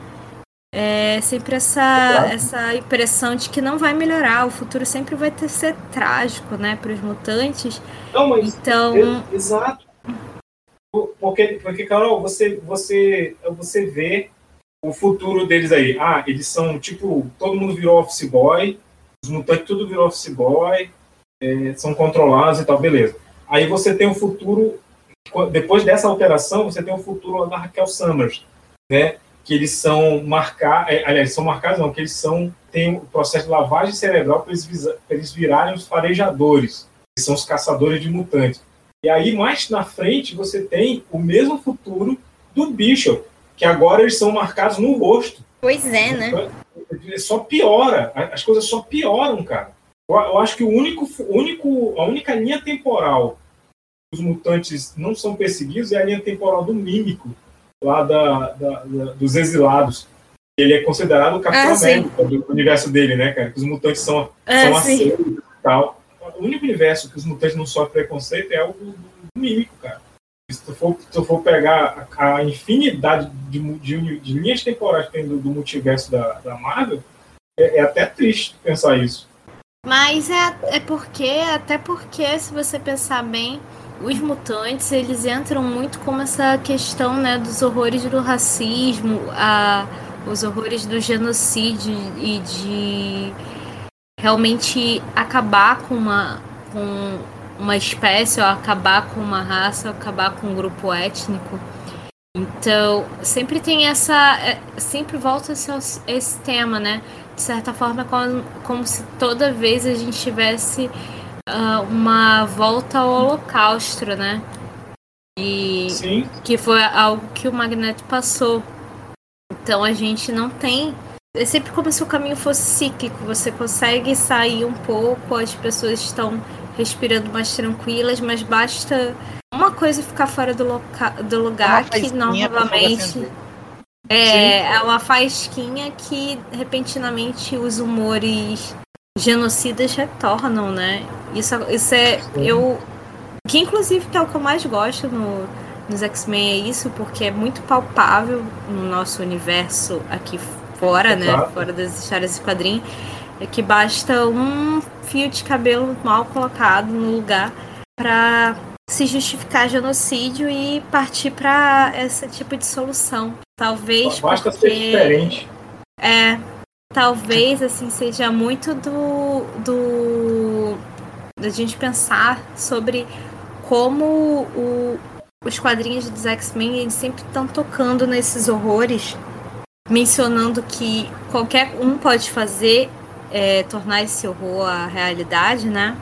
É sempre essa, essa impressão de que não vai melhorar, o futuro sempre vai ter ser trágico, né, para os mutantes. Não, mas Então, Eu- exato. Por- Porque, porque Carol, você, você, você vê o futuro deles aí. Ah, eles são tipo, todo mundo virou office boy, os mutantes tudo virou office boy, é, são controlados e tal, beleza. Aí você tem o futuro, depois dessa alteração, você tem o futuro da Raquel Summers, né? Que eles são marcar, é, aliás, são marcados não, que eles são tem o processo de lavagem cerebral para eles, pra eles virarem os farejadores, que são os caçadores de mutantes. E aí, mais na frente, você tem o mesmo futuro do Bishop, que agora eles são marcados no rosto. pois é, né? Só piora, as coisas só pioram, cara. Eu, eu acho que o único, único, a única linha temporal que os mutantes não são perseguidos é a linha temporal do Mímico, lá da, da- da- dos exilados. Ele é considerado o Capitão Ah. América do universo dele, né, cara? Que os mutantes são, Ah, são aceitos e tal. O único universo que os mutantes não sofrem preconceito é o do, do mímico, cara. Se tu for, se tu for pegar a, a infinidade de, de de linhas temporais que tem do, do multiverso da, da Marvel, é, é até triste pensar isso. Mas é, é porque, até porque, se você pensar bem, os mutantes, eles entram muito como essa questão, né, dos horrores do racismo, a, os horrores do genocídio e de realmente acabar com uma, com uma espécie, ou acabar com uma raça, ou acabar com um grupo étnico. Então, sempre tem essa. é, Sempre volta esse, esse tema, né? De certa forma, como, como se toda vez a gente tivesse ah, uma volta ao holocausto, né? E Sim, que foi algo que o Magneto passou. Então a gente não tem. É sempre como se o caminho fosse cíclico. Você consegue sair um pouco, as pessoas estão respirando mais tranquilas, mas basta uma coisa ficar fora do, loca... do lugar que novamente. É, é uma faísquinha que repentinamente os humores genocidas retornam, né? Isso, isso é. Eu. Que inclusive que é o que eu mais gosto no, nos X-Men é isso, porque é muito palpável no nosso universo aqui fora, né? Fora das histórias de quadrinhos. É que basta um fio de cabelo mal colocado no lugar para se justificar genocídio e partir para esse tipo de solução. Talvez Basta porque ser diferente. é talvez assim seja muito do do da gente pensar sobre como o, os quadrinhos dos X-Men eles sempre estão tocando nesses horrores, mencionando que qualquer um pode fazer é, tornar esse horror a realidade, né?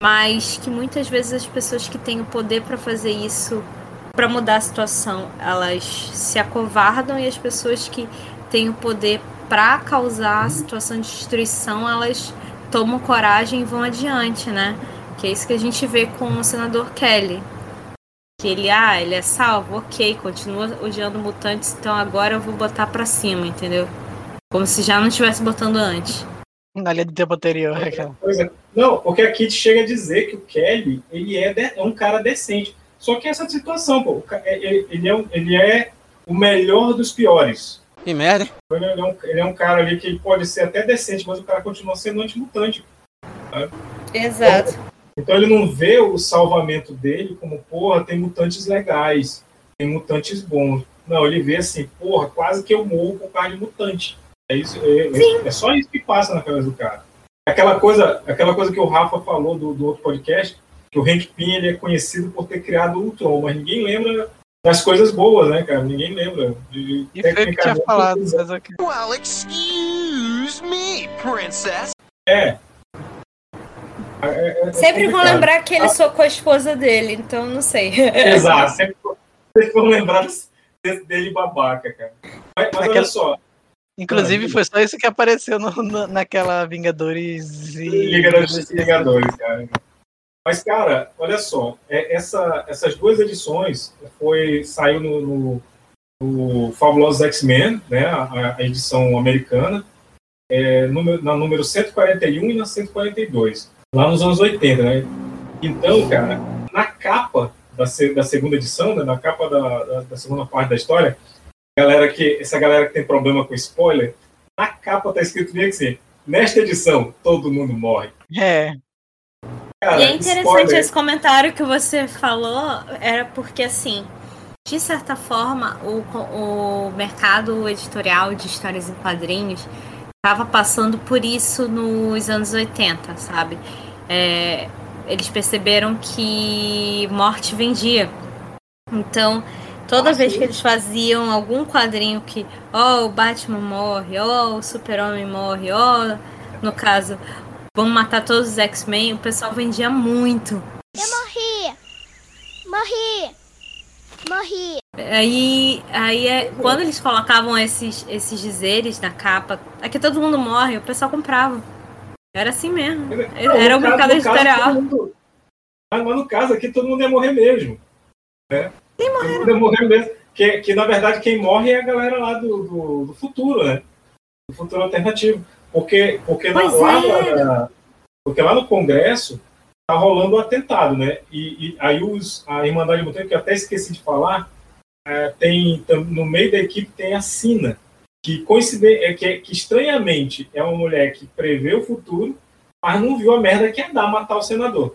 Mas que muitas vezes as pessoas que têm o poder para fazer isso, para mudar a situação, elas se acovardam e as pessoas que têm o poder para causar a situação de destruição, elas tomam coragem e vão adiante, né? Que é isso que a gente vê com o senador Kelly. Que ele, ah, ele é salvo, ok, continua odiando mutantes, então agora eu vou botar pra cima, entendeu? Como se já não estivesse botando antes. Na linha do tempo anterior, é. Não, porque a Kit chega a dizer que o Kelly ele é, de- é um cara decente. Só que essa situação, pô, é- ele, ele é, um- ele é o melhor dos piores. Que merda. Ele é, um, ele é um cara ali que pode ser até decente, mas o cara continua sendo antimutante. Exato. Então ele não vê o salvamento dele como, porra, tem mutantes legais, tem mutantes bons. Não, ele vê assim, porra, quase que eu morro por causa de mutante. É isso, é, é- é só isso que passa na cabeça do cara. Aquela coisa, aquela coisa que o Rafa falou do, do outro podcast, que o Hank Pym ele é conhecido por ter criado o Ultron, mas ninguém lembra das coisas boas, né, cara? Ninguém lembra. De, E foi o que tinha falado, mas ok. Well, excuse me, princess. É. É- é- é Sempre vão lembrar que ele socou a esposa dele, então não sei. Exato, sempre, sempre vão lembrar desse- dele babaca, cara. Mas, mas olha só, Inclusive, Ah, foi só isso que apareceu no- no- naquela Vingadores e. Liga e Vingadores, cara. Mas, cara, olha só, é, essa- essas duas edições foi, saiu no, no, no Fabulosos X-Men, né, a, a edição americana, é, número- na número 141 e na 142, lá nos anos 80, né? Então, cara, na capa da, da segunda edição, né, na capa da, da, da segunda parte da história, galera que, essa galera que tem problema com spoiler, na capa tá escrito bem assim, nesta edição, todo mundo morre. É. Cara, E é interessante spoiler- esse comentário que você falou, era porque assim, de certa forma, o, o mercado editorial de histórias em quadrinhos estava passando por isso nos anos 80, sabe? É, eles perceberam que morte vendia. Então, toda vez que eles faziam algum quadrinho que, ó, o Batman morre, ó, o Super-Homem morre, ó, no caso, vamos matar todos os X-Men, o pessoal vendia muito. Eu morri! Morri! Morri! Aí, aí é, quando eles colocavam esses, esses dizeres na capa, aqui todo mundo morre, o pessoal comprava. Era assim mesmo. Não, Era o mercado editorial. mas no caso aqui, todo mundo ia morrer mesmo. Né? Todo mundo ia morrer mesmo. Que, que, na verdade, quem morre é a galera lá do, do, do futuro, né? Do futuro alternativo. Porque, porque, na- lá, é. na- porque lá no Congresso tá rolando o atentado, né? E, e aí os, a Irmandade Mutante, que eu até esqueci de falar, é, tem no meio da equipe tem a Sina, que, coincide, é, que, que estranhamente é uma mulher que prevê o futuro, mas não viu a merda que é dar matar o senador.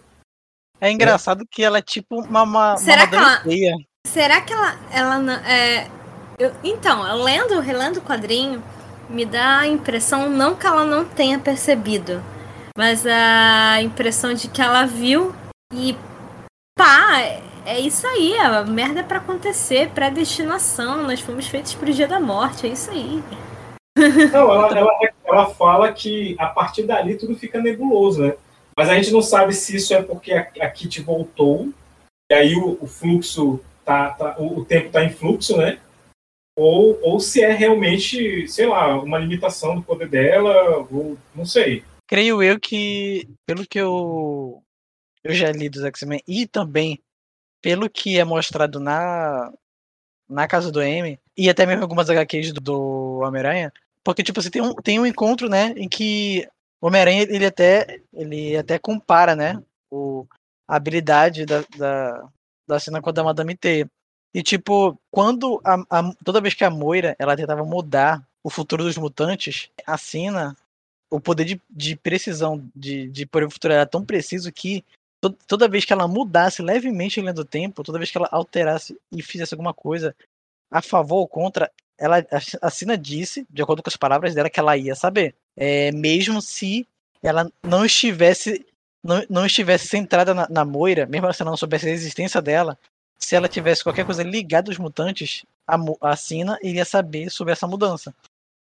É engraçado que ela é tipo uma, uma, Será uma que ela- feia. Será que ela, ela não- é, eu- então, eu lendo, relendo o quadrinho, me dá a impressão, não que ela não tenha percebido, mas a impressão de que ela viu e pá, é, isso aí, a merda é pra acontecer, predestinação, nós fomos feitos pro dia da morte, é isso aí. Não, ela, ela, ela fala que a partir dali tudo fica nebuloso, né? Mas a gente não sabe se isso é porque a, a Kitty voltou, e aí o, o fluxo tá, tá- o, o tempo tá em fluxo, né? Ou, ou se é realmente, sei lá, uma limitação do poder dela, ou não sei. Creio eu que, pelo que eu, eu já li dos X-Men e também pelo que é mostrado na, na Casa do M, e até mesmo algumas HQs do, do Homem-Aranha, porque, tipo, você tem um, tem um encontro, né, em que o Homem-Aranha, ele até, ele até compara, né, o, a habilidade da, da, da cena com a da Madame T. E, tipo, quando a, a, toda vez que a Moira, ela tentava mudar o futuro dos mutantes, a cena, o poder de, de precisão de, de poder futuro era tão preciso que to, toda vez que ela mudasse levemente a do tempo, toda vez que ela alterasse e fizesse alguma coisa a favor ou contra, ela, a Cina disse, de acordo com as palavras dela, que ela ia saber. É, mesmo se ela não estivesse não, não estivesse centrada na, na Moira, mesmo se ela não soubesse a existência dela, se ela tivesse qualquer coisa ligada aos mutantes, a, a Sina iria saber sobre essa mudança.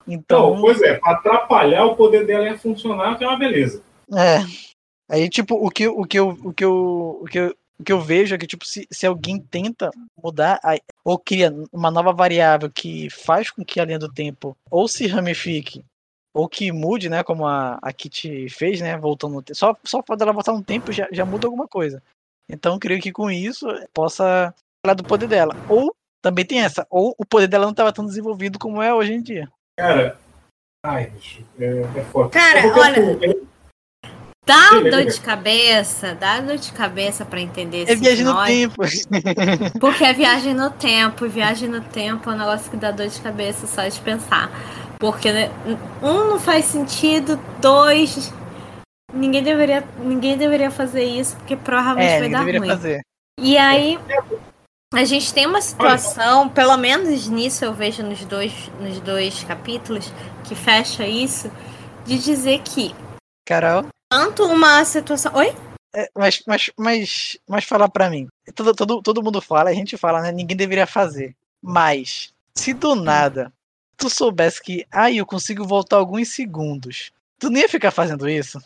Então, Não, pois é, pra atrapalhar o poder dela ia funcionar, que é uma beleza. É. Aí, tipo, o que, o que, eu, o que, eu, o que, eu, o que eu vejo é que, tipo, se, se alguém tenta mudar a, ou cria uma nova variável que faz com que a linha do tempo ou se ramifique ou que mude, né, como a, a Kitty fez, né, voltando. Só, só pode ela voltar no tempo já, já muda alguma coisa. Então, creio que com isso possa falar do poder dela. Ou também tem essa, ou o poder dela não estava tão desenvolvido como é hoje em dia. Cara, ai, bicho, é, é foda. Cara, olha, Dá dor de cabeça, dá dor de cabeça pra entender É esses viagem no tempo. Porque é viagem no tempo, e viagem no tempo é um negócio que dá dor de cabeça só de pensar. Porque né, um não faz sentido, dois. Ninguém deveria, ninguém deveria fazer isso, porque provavelmente É, vai dar ruim. fazer. E aí, a gente tem uma situação, pelo menos nisso eu vejo nos dois, nos dois capítulos, que fecha isso, de dizer que Carol, tanto uma situação. Oi? é, mas, mas, mas, mas fala pra mim. Todo, todo, todo mundo fala, a gente fala, né? Ninguém deveria fazer. Mas, se do nada tu soubesse que, ah, eu consigo voltar alguns segundos, tu não ia ficar fazendo isso?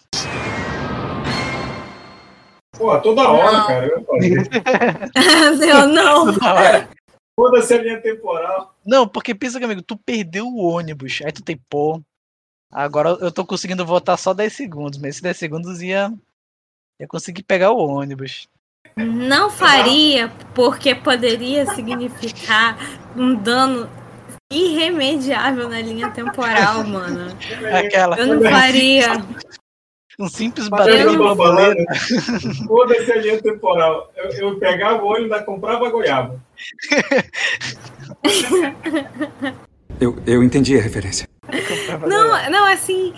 Pô, toda hora, Não. cara. Eu ia fazer. eu não. Foda-se a linha temporal. Não, porque pensa comigo, tu perdeu o ônibus, aí tu tem, pô, agora eu tô conseguindo voltar só 10 segundos, mas esses 10 segundos ia, ia conseguir pegar o ônibus. Não faria, porque poderia significar um dano irremediável na linha temporal, mano. Aquela, Eu não faria. um simples barulho eu de borboleta. Foda-se a linha temporal. Eu, eu pegava o olho e ainda comprava goiaba. Eu, eu entendi a referência. Não, não, assim,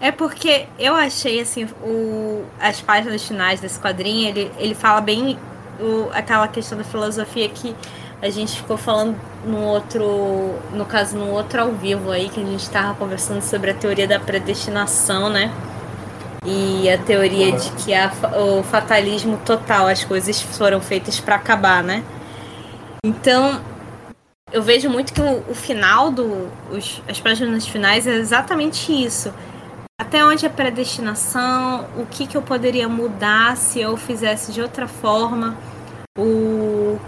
é porque eu achei, assim, o, as páginas finais desse quadrinho, ele, ele fala bem o, aquela questão da filosofia que a gente ficou falando no outro, no caso, no outro ao vivo aí, que a gente tava conversando sobre a teoria da predestinação, né? E a teoria de que a, o fatalismo total, as coisas foram feitas para acabar, né? Então, eu vejo muito que o, o final do. Os, as páginas finais é exatamente isso. Até onde é predestinação, o que, que eu poderia mudar se eu fizesse de outra forma, o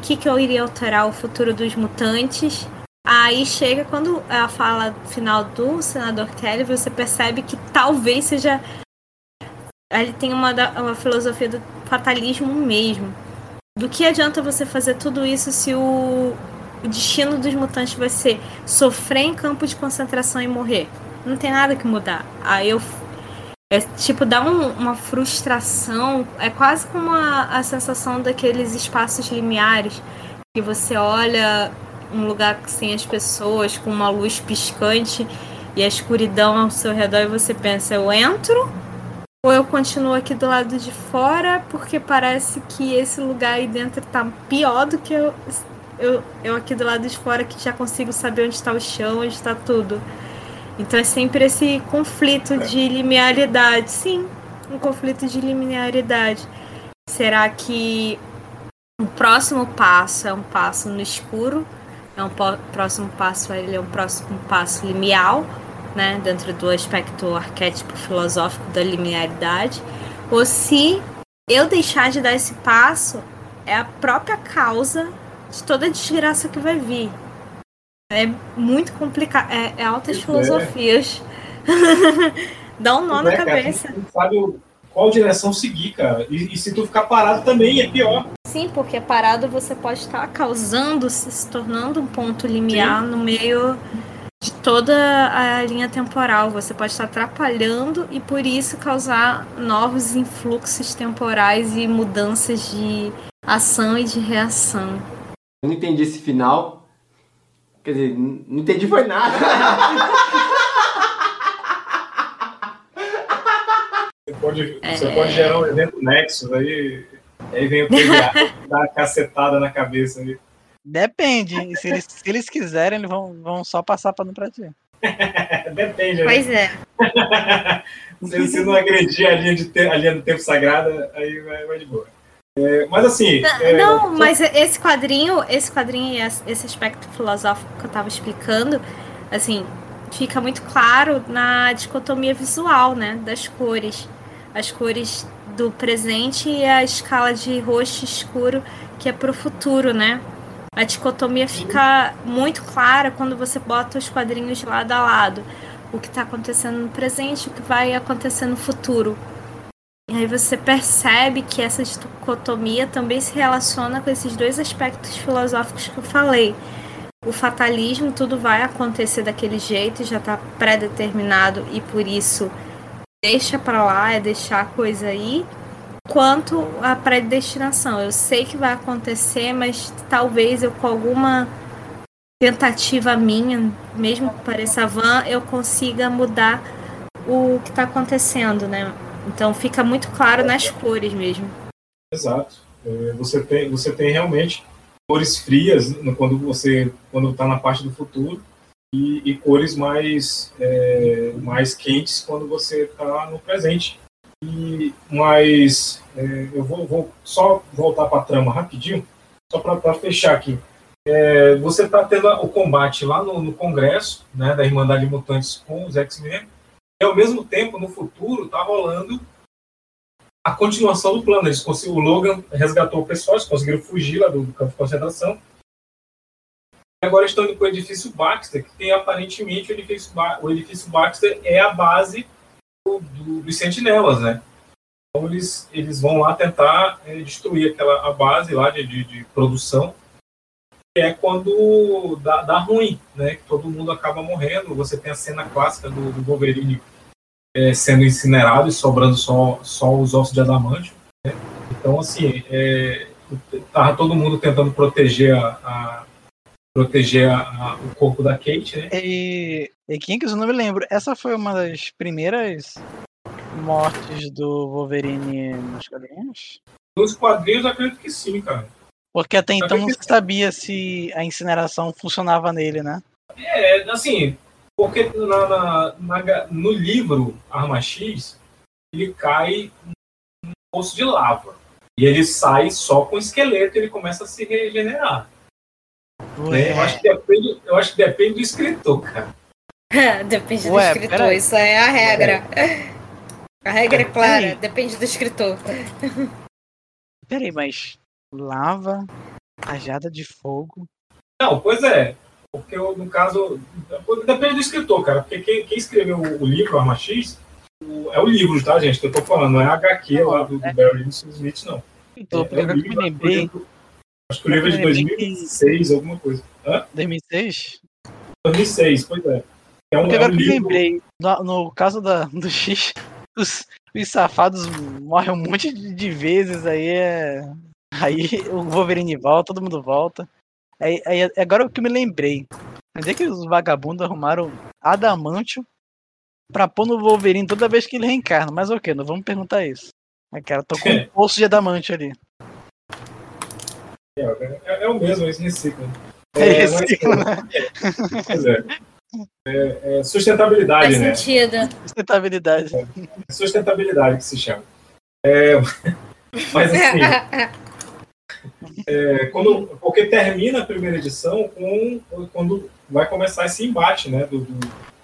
que, que eu iria alterar o futuro dos mutantes. Aí chega quando ela fala final do senador Kelly, você percebe que talvez seja. Ele tem uma, uma filosofia do fatalismo mesmo. Do que adianta você fazer tudo isso se o, o destino dos mutantes vai ser sofrer em campo de concentração e morrer? Não tem nada que mudar. Aí eu. É tipo, dá um- uma frustração. É quase como a, a sensação daqueles espaços limiares que você olha um lugar sem as pessoas, com uma luz piscante e a escuridão ao seu redor, e você pensa, eu entro ou eu continuo aqui do lado de fora, porque parece que esse lugar aí dentro tá pior do que eu, eu, eu aqui do lado de fora, que já consigo saber onde está o chão, onde está tudo. Então é sempre esse conflito de linearidade. Sim, um conflito de linearidade. Será que o próximo passo é um passo no escuro? É um próximo passo, ele é um próximo passo lineal, né, dentro do aspecto arquétipo filosófico da linearidade, ou se eu deixar de dar esse passo é a própria causa de toda a desgraça que vai vir. É muito complicado, é, é altas Pois é. filosofias. Dá um nó na É, cara, cabeça. tu não sabe qual direção seguir, cara. E, e se tu ficar parado também é pior. sim, porque parado você pode estar causando, se, se tornando um ponto limiar sim. no meio de toda a linha temporal. Você pode estar atrapalhando e por isso causar novos influxos temporais e mudanças de ação e de reação. Eu não entendi esse final. Quer dizer, não entendi foi nada. Você pode, é... você pode gerar um evento Nexus aí, aí vem o PDA, dá uma cacetada na cabeça aí. Depende. Se eles, se eles quiserem, eles vão, vão só passar pano pra ti. Depende. Né? Pois é. se, se não agredir a linha, de te, a linha do tempo sagrada, aí vai, vai de boa. É, mas assim. Não, é, não mas esse quadrinho, esse quadrinho e esse aspecto filosófico que eu estava explicando, assim, fica muito claro na dicotomia visual, né? Das cores. As cores do presente e a escala de roxo escuro que é para o futuro, né? A dicotomia fica muito clara quando você bota os quadrinhos lado a lado. O que está acontecendo no presente, o que vai acontecer no futuro. E aí você percebe que essa dicotomia também se relaciona com esses dois aspectos filosóficos que eu falei. O fatalismo, tudo vai acontecer daquele jeito, já está pré-determinado e por isso deixa para lá, é deixar a coisa aí. Quanto à predestinação, eu sei que vai acontecer, mas talvez eu com alguma tentativa minha, mesmo que pareça van, eu consiga mudar o que está acontecendo, né? Então fica muito claro nas cores mesmo. Exato. É, você tem, você tem realmente cores frias quando você quando está na parte do futuro e, e cores mais é, mais quentes quando você está no presente. E, mas é, eu vou, vou, só voltar para a trama rapidinho, só para fechar aqui. É, você está tendo o combate lá no, no, Congresso né, da Irmandade Mutantes com os X-Men e ao mesmo tempo, no futuro, tá rolando a continuação do plano. Eles o Logan resgatou o pessoal, eles conseguiram fugir lá do, campo de concentração. Agora estão indo para o edifício Baxter, que tem aparentemente o edifício, o edifício Baxter é a base do, do, dos sentinelas, né? Então eles, eles vão lá tentar é, destruir aquela a base lá de, de, de produção é quando dá, dá, ruim, né? Que todo mundo acaba morrendo. Você tem a cena clássica do, do Wolverine é, sendo incinerado e sobrando só, só os ossos de adamantio. Né? Então, assim, é, tava todo mundo tentando proteger a, a proteger a, a, o corpo da Kate, né? E, e quem que eu não me lembro, essa foi uma das primeiras mortes do Wolverine nos quadrinhos? Nos quadrinhos, acredito que sim, cara. Porque até então não se sabia se a incineração funcionava nele, né? É, assim, porque na, na, na, no livro Arma X, ele cai num poço de lava. E ele sai só com o esqueleto e ele começa a se regenerar. Né? Eu, acho que depende, eu acho que depende do escritor, cara. depende Ué, do escritor, isso é a regra. É. A regra é clara, depende do escritor. Peraí, mas lava, rajada de fogo. Não, pois é. Porque eu, no caso. Depende do escritor, cara. Porque quem, quem escreveu o, livro, Arma X, o, é o livro, tá, gente? Que eu tô falando, não é a HQ lá do, do é. Barry Smith, não. Então, é, é o livro, me lembrei. Acho que o livro é de 2006, que... alguma coisa. Hã? 2006? 2006, pois é. É um, é um que eu lembrei, no, no, caso da, do X, os, os safados morrem um monte de, de vezes, aí é. Aí o Wolverine volta, todo mundo volta. Aí, aí agora que eu me lembrei. Onde é que os vagabundos arrumaram adamantio pra pôr no Wolverine toda vez que ele reencarna? Mas o que? Não vamos perguntar isso. Aí, cara, tô com um poço de adamantio ali. É, é, é o mesmo, eles reciclam. É, é reciclam, né? É, é, é, sustentabilidade, Faz né? sentido. Sustentabilidade. sustentabilidade que se chama. mas assim, é, quando, porque termina a primeira edição com quando vai começar esse embate né, do, do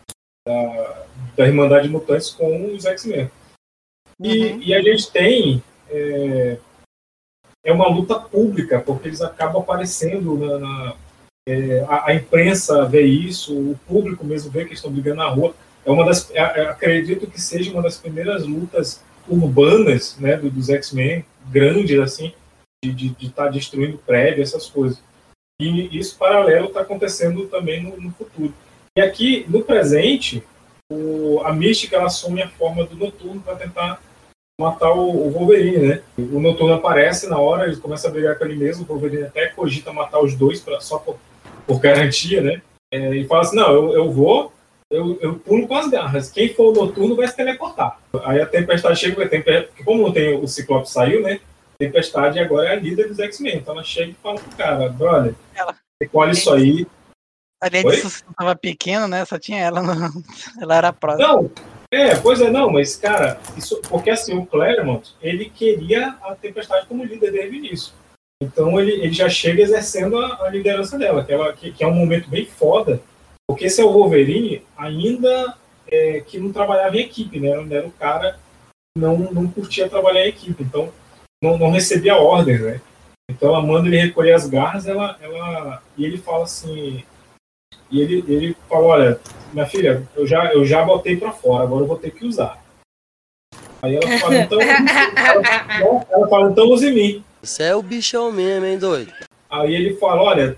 da, da Irmandade de Mutantes com os X-Men. E, uhum. e, a gente tem é, é, uma luta pública, porque eles acabam aparecendo na. na é, a, a, imprensa vê isso, o público mesmo vê que estão brigando na rua. É uma das, é, é, acredito que seja uma das primeiras lutas urbanas né, do, dos X-Men, grandes assim, de estar tá destruindo prédio, essas coisas. E isso paralelo está acontecendo também no, no, futuro. E aqui, no presente, o, a Mística assume a forma do Noturno para tentar matar o, o, Wolverine, né? O Noturno aparece na hora, ele começa a brigar com ele mesmo, o Wolverine até cogita matar os dois pra, só por, por garantia, né? É, e fala assim, não, eu, eu vou, eu, eu pulo com as garras. Quem for o Noturno vai se teleportar. Aí a Tempestade chega, porque como não tem o Ciclope saiu, né? Tempestade agora é a líder dos X-Men. Então ela chega e fala pro cara, brother, ela, recolhe isso aí. Além disso, tava pequeno, né? Só tinha ela, no... ela era a próxima. Não, é, pois é, não, mas, cara, isso, porque assim, o Claremont, ele queria a Tempestade como líder desde o início. Então ele, ele já chega exercendo a, a liderança dela, que, ela, que, que, é um momento bem foda, porque esse é o Wolverine ainda é, que não trabalhava em equipe, né? Era o cara que não, não curtia trabalhar em equipe. Então não, não recebia ordens, né? Então ela manda ele recolher as garras, ela, ela e ele fala assim, e ele, ele fala, olha, minha filha, eu já, eu já botei para fora, agora eu vou ter que usar. Aí ela fala, então, ela, ela fala, então use em mim. Você é o bichão mesmo, hein, doido? Aí ele fala, olha,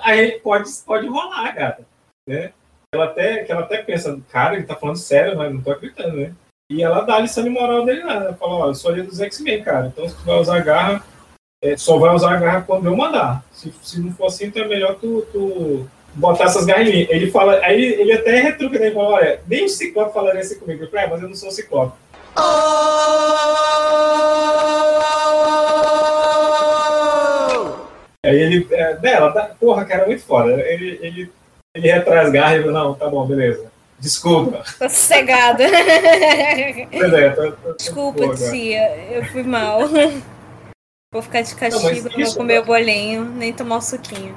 aí pode, pode rolar, cara. Né? Ela até, que ela até pensa, cara, ele tá falando sério, mas não tô acreditando, né? E ela dá a lição de moral dele lá. Ela fala, ó, eu sou ali dos X-Men, cara. Então se tu vai usar a garra, é, só vai usar a garra quando eu mandar. Se, se não for assim, então é melhor tu, tu botar essas garras em mim. Ele fala, aí ele, até retruca, né? Ele fala, olha, nem o Ciclope falaria assim comigo. Eu falei, é, mas eu não sou o Ciclope. Aí ele, é, dela, tá, porra, cara, muito foda. Ele, ele, ele retrai as garras e fala, não, tá bom, beleza. Desculpa. Tô sossegada. Tô, tô, Desculpa, boa, tia. Eu fui mal. Vou ficar de castigo, não, não vou comer o bolinho, nem tomar o suquinho.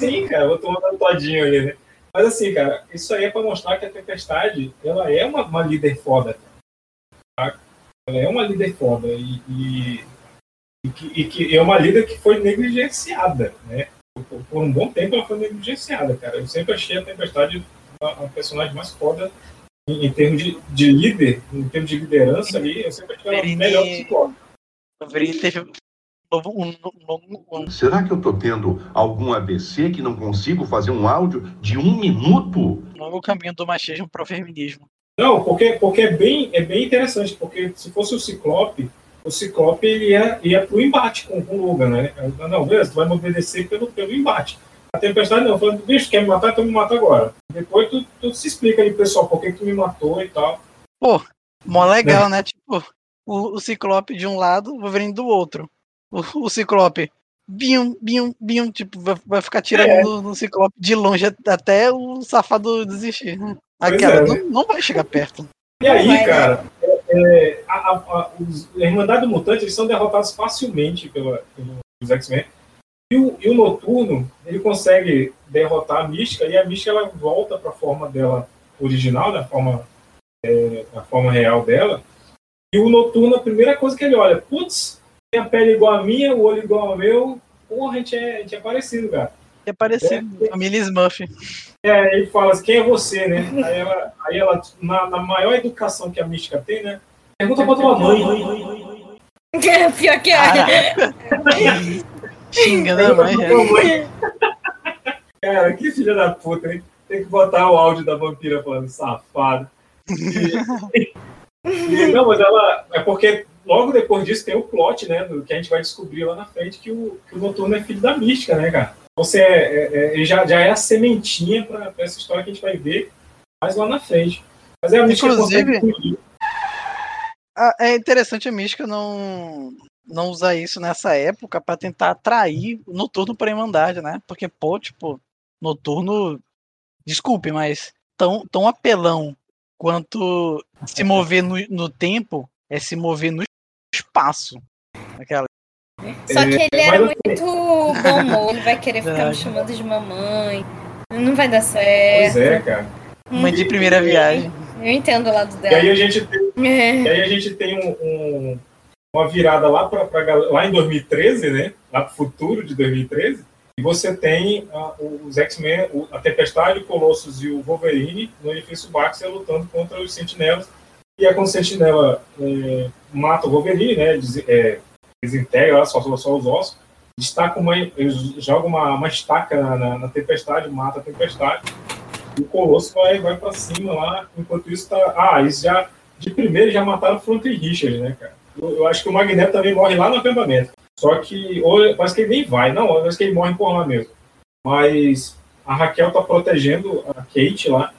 Sim, cara, vou tomar um todinho ali, né? Mas assim, cara, isso aí é pra mostrar que a Tempestade, ela é uma, uma líder foda. Tá? Ela é uma líder foda. E, e, e, que, e que é uma líder que foi negligenciada, né? Por, por um bom tempo ela foi negligenciada, cara. Eu sempre achei a Tempestade a, personagem mais foda em, em termos de, de, líder, em termos de liderança ali, eu sempre achei ela melhor um, um, um, Será que eu tô tendo algum AVC que não consigo fazer um áudio de um minuto? Novo caminho do machismo para o feminismo. Não, porque, porque é, bem, é bem interessante, porque se fosse o Ciclope, o Ciclope ele ia, ia pro embate com, com o Logan, né? Não, beleza, tu vai me obedecer pelo, pelo embate. A tempestade não, falando, bicho, quer me matar, então me mata agora. Depois tu, tu se explica ali, pessoal, por que, que tu me matou e tal. Pô, mó legal, é. né? Tipo, o, o Ciclope de um lado, o Wolverine do outro. O, o Ciclope, bium, bium, bium, tipo, vai, vai ficar tirando é. no, no, Ciclope de longe até o safado desistir. Aquela é, né? não, não vai chegar perto. E aí, vai, cara, né? é, a, a, a, os, a Irmandade do Mutante, eles são derrotados facilmente pela, pelos X-Men. E o, e o Noturno, ele consegue derrotar a Mística e a Mística ela volta para a forma dela original, da forma, é, a forma real dela. E o Noturno, a primeira coisa que ele olha, putz, tem a pele igual a minha, o olho igual ao meu, porra, a gente é, a gente é parecido, cara. É parecido, é, família Smurf. É, ele fala assim, quem é você, né? Aí ela, aí ela na, na maior educação que a Mística tem, né? Pergunta pra tua mãe. Pior que é. Xinga, né, mãe? Cara, que filha da puta, hein? Tem que botar o áudio da vampira falando safado. E, não, mas ela. É porque logo depois disso tem o plot, né? Do, que a gente vai descobrir lá na frente que o, que o Noturno é filho da mística, né, cara? Você é, é, já, já é a sementinha para essa história que a gente vai ver mais lá na frente. Mas é a mística Inclusive, é interessante a mística não não usar isso nessa época para tentar atrair o noturno para a Irmandade, né? Porque, pô, tipo, noturno, desculpe, mas tão, tão apelão quanto se mover no, no tempo é se mover no espaço. Aquela... Só que ele era muito bom humor, ele vai querer ficar me chamando de mamãe. Não vai dar certo. Pois é, cara. Mãe de primeira viagem. Eu entendo o lado dela. E aí a gente tem, é. e aí a gente tem um, um uma virada lá para lá em 2013, né? Lá para o futuro de 2013. E você tem uh, os X-Men, a Tempestade, o Colossus e o Wolverine no edifício Baxter lutando contra os Sentinelas. E é quando o Sentinela é, mata o Wolverine, né? Diz, é, desintegra lá, só, só os ossos, destaca uma, jogam uma, uma estaca na, na, na tempestade, mata a tempestade, e o Colosso vai, vai pra cima lá, enquanto isso tá. Ah, isso já. De primeiro já mataram o Franklin Richard, né, cara? Eu, acho que o Magneto também morre lá no acampamento. Só que. Ou parece que ele nem vai, não, parece que ele morre por lá mesmo. Mas a Raquel tá protegendo a Kate lá.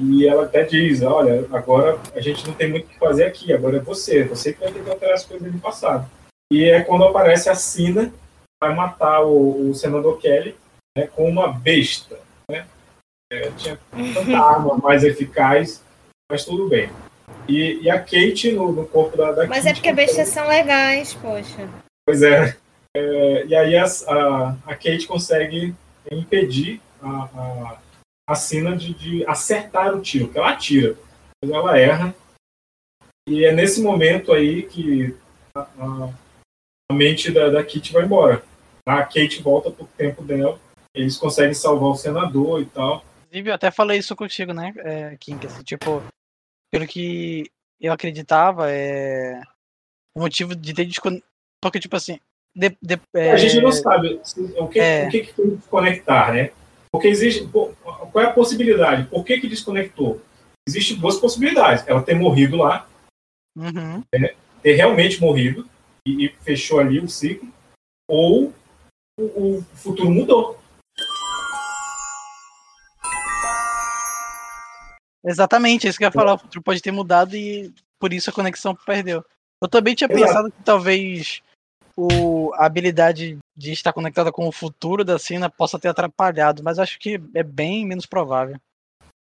E ela até diz, olha, agora a gente não tem muito o que fazer aqui, agora é você, você que vai ter que alterar as coisas do passado. E é quando aparece a Sina, vai matar o, o senador Kelly né, com uma besta. Né? É, tinha tanta arma mais eficaz, mas tudo bem. E, e a Kate no, no corpo da, da Mas é porque bestas são legais, poxa. Pois é. é e aí a, a, a, Kate consegue impedir a, a, a Sina de, de acertar o tiro, que ela atira. Mas ela erra. E é nesse momento aí que a, a mente da, da Kate vai embora. A Kate volta pro tempo dela. Eles conseguem salvar o senador e tal. Inclusive, eu até falei isso contigo, né, é, Kink? Assim, tipo, pelo que eu acreditava, é. O motivo de ter desconectado. Porque, tipo assim. De, de, é... A gente não sabe o que, é... o que, que foi desconectar, né? Porque existe. Qual é a possibilidade? Por que, que desconectou? Existem duas possibilidades. Ela ter morrido lá, uhum. né? ter realmente morrido e, e, fechou ali o ciclo, ou o, o futuro mudou. Exatamente, é isso que eu ia falar. O futuro pode ter mudado e por isso a conexão perdeu. Eu também tinha Exato. pensado que talvez o, a habilidade de estar conectada com o futuro da cena possa ter atrapalhado, mas acho que é bem menos provável.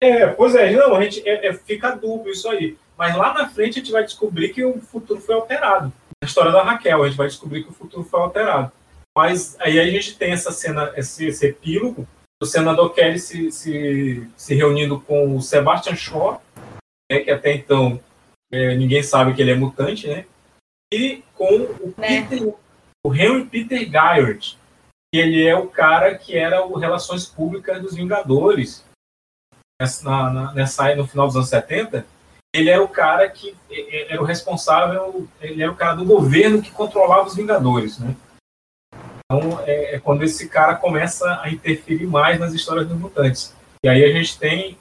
É, pois é, não, a gente é, é, fica dúbio isso aí. Mas lá na frente a gente vai descobrir que o futuro foi alterado. Na história da Raquel, a gente vai descobrir que o futuro foi alterado. Mas aí a gente tem essa cena, esse, esse epílogo o senador Kelly se, se, se reunindo com o Sebastian Shaw, né, que até então é, ninguém sabe que ele é mutante, né? E com o né? Peter, o Henry Peter Guyard, que ele é o cara que era o Relações Públicas dos Vingadores nessa, na, nessa, no final dos anos 70. Ele era o cara que era o responsável, ele era o cara do governo que controlava os Vingadores, né? Então, é, é, quando esse cara começa a interferir mais nas histórias dos mutantes. E aí a gente tem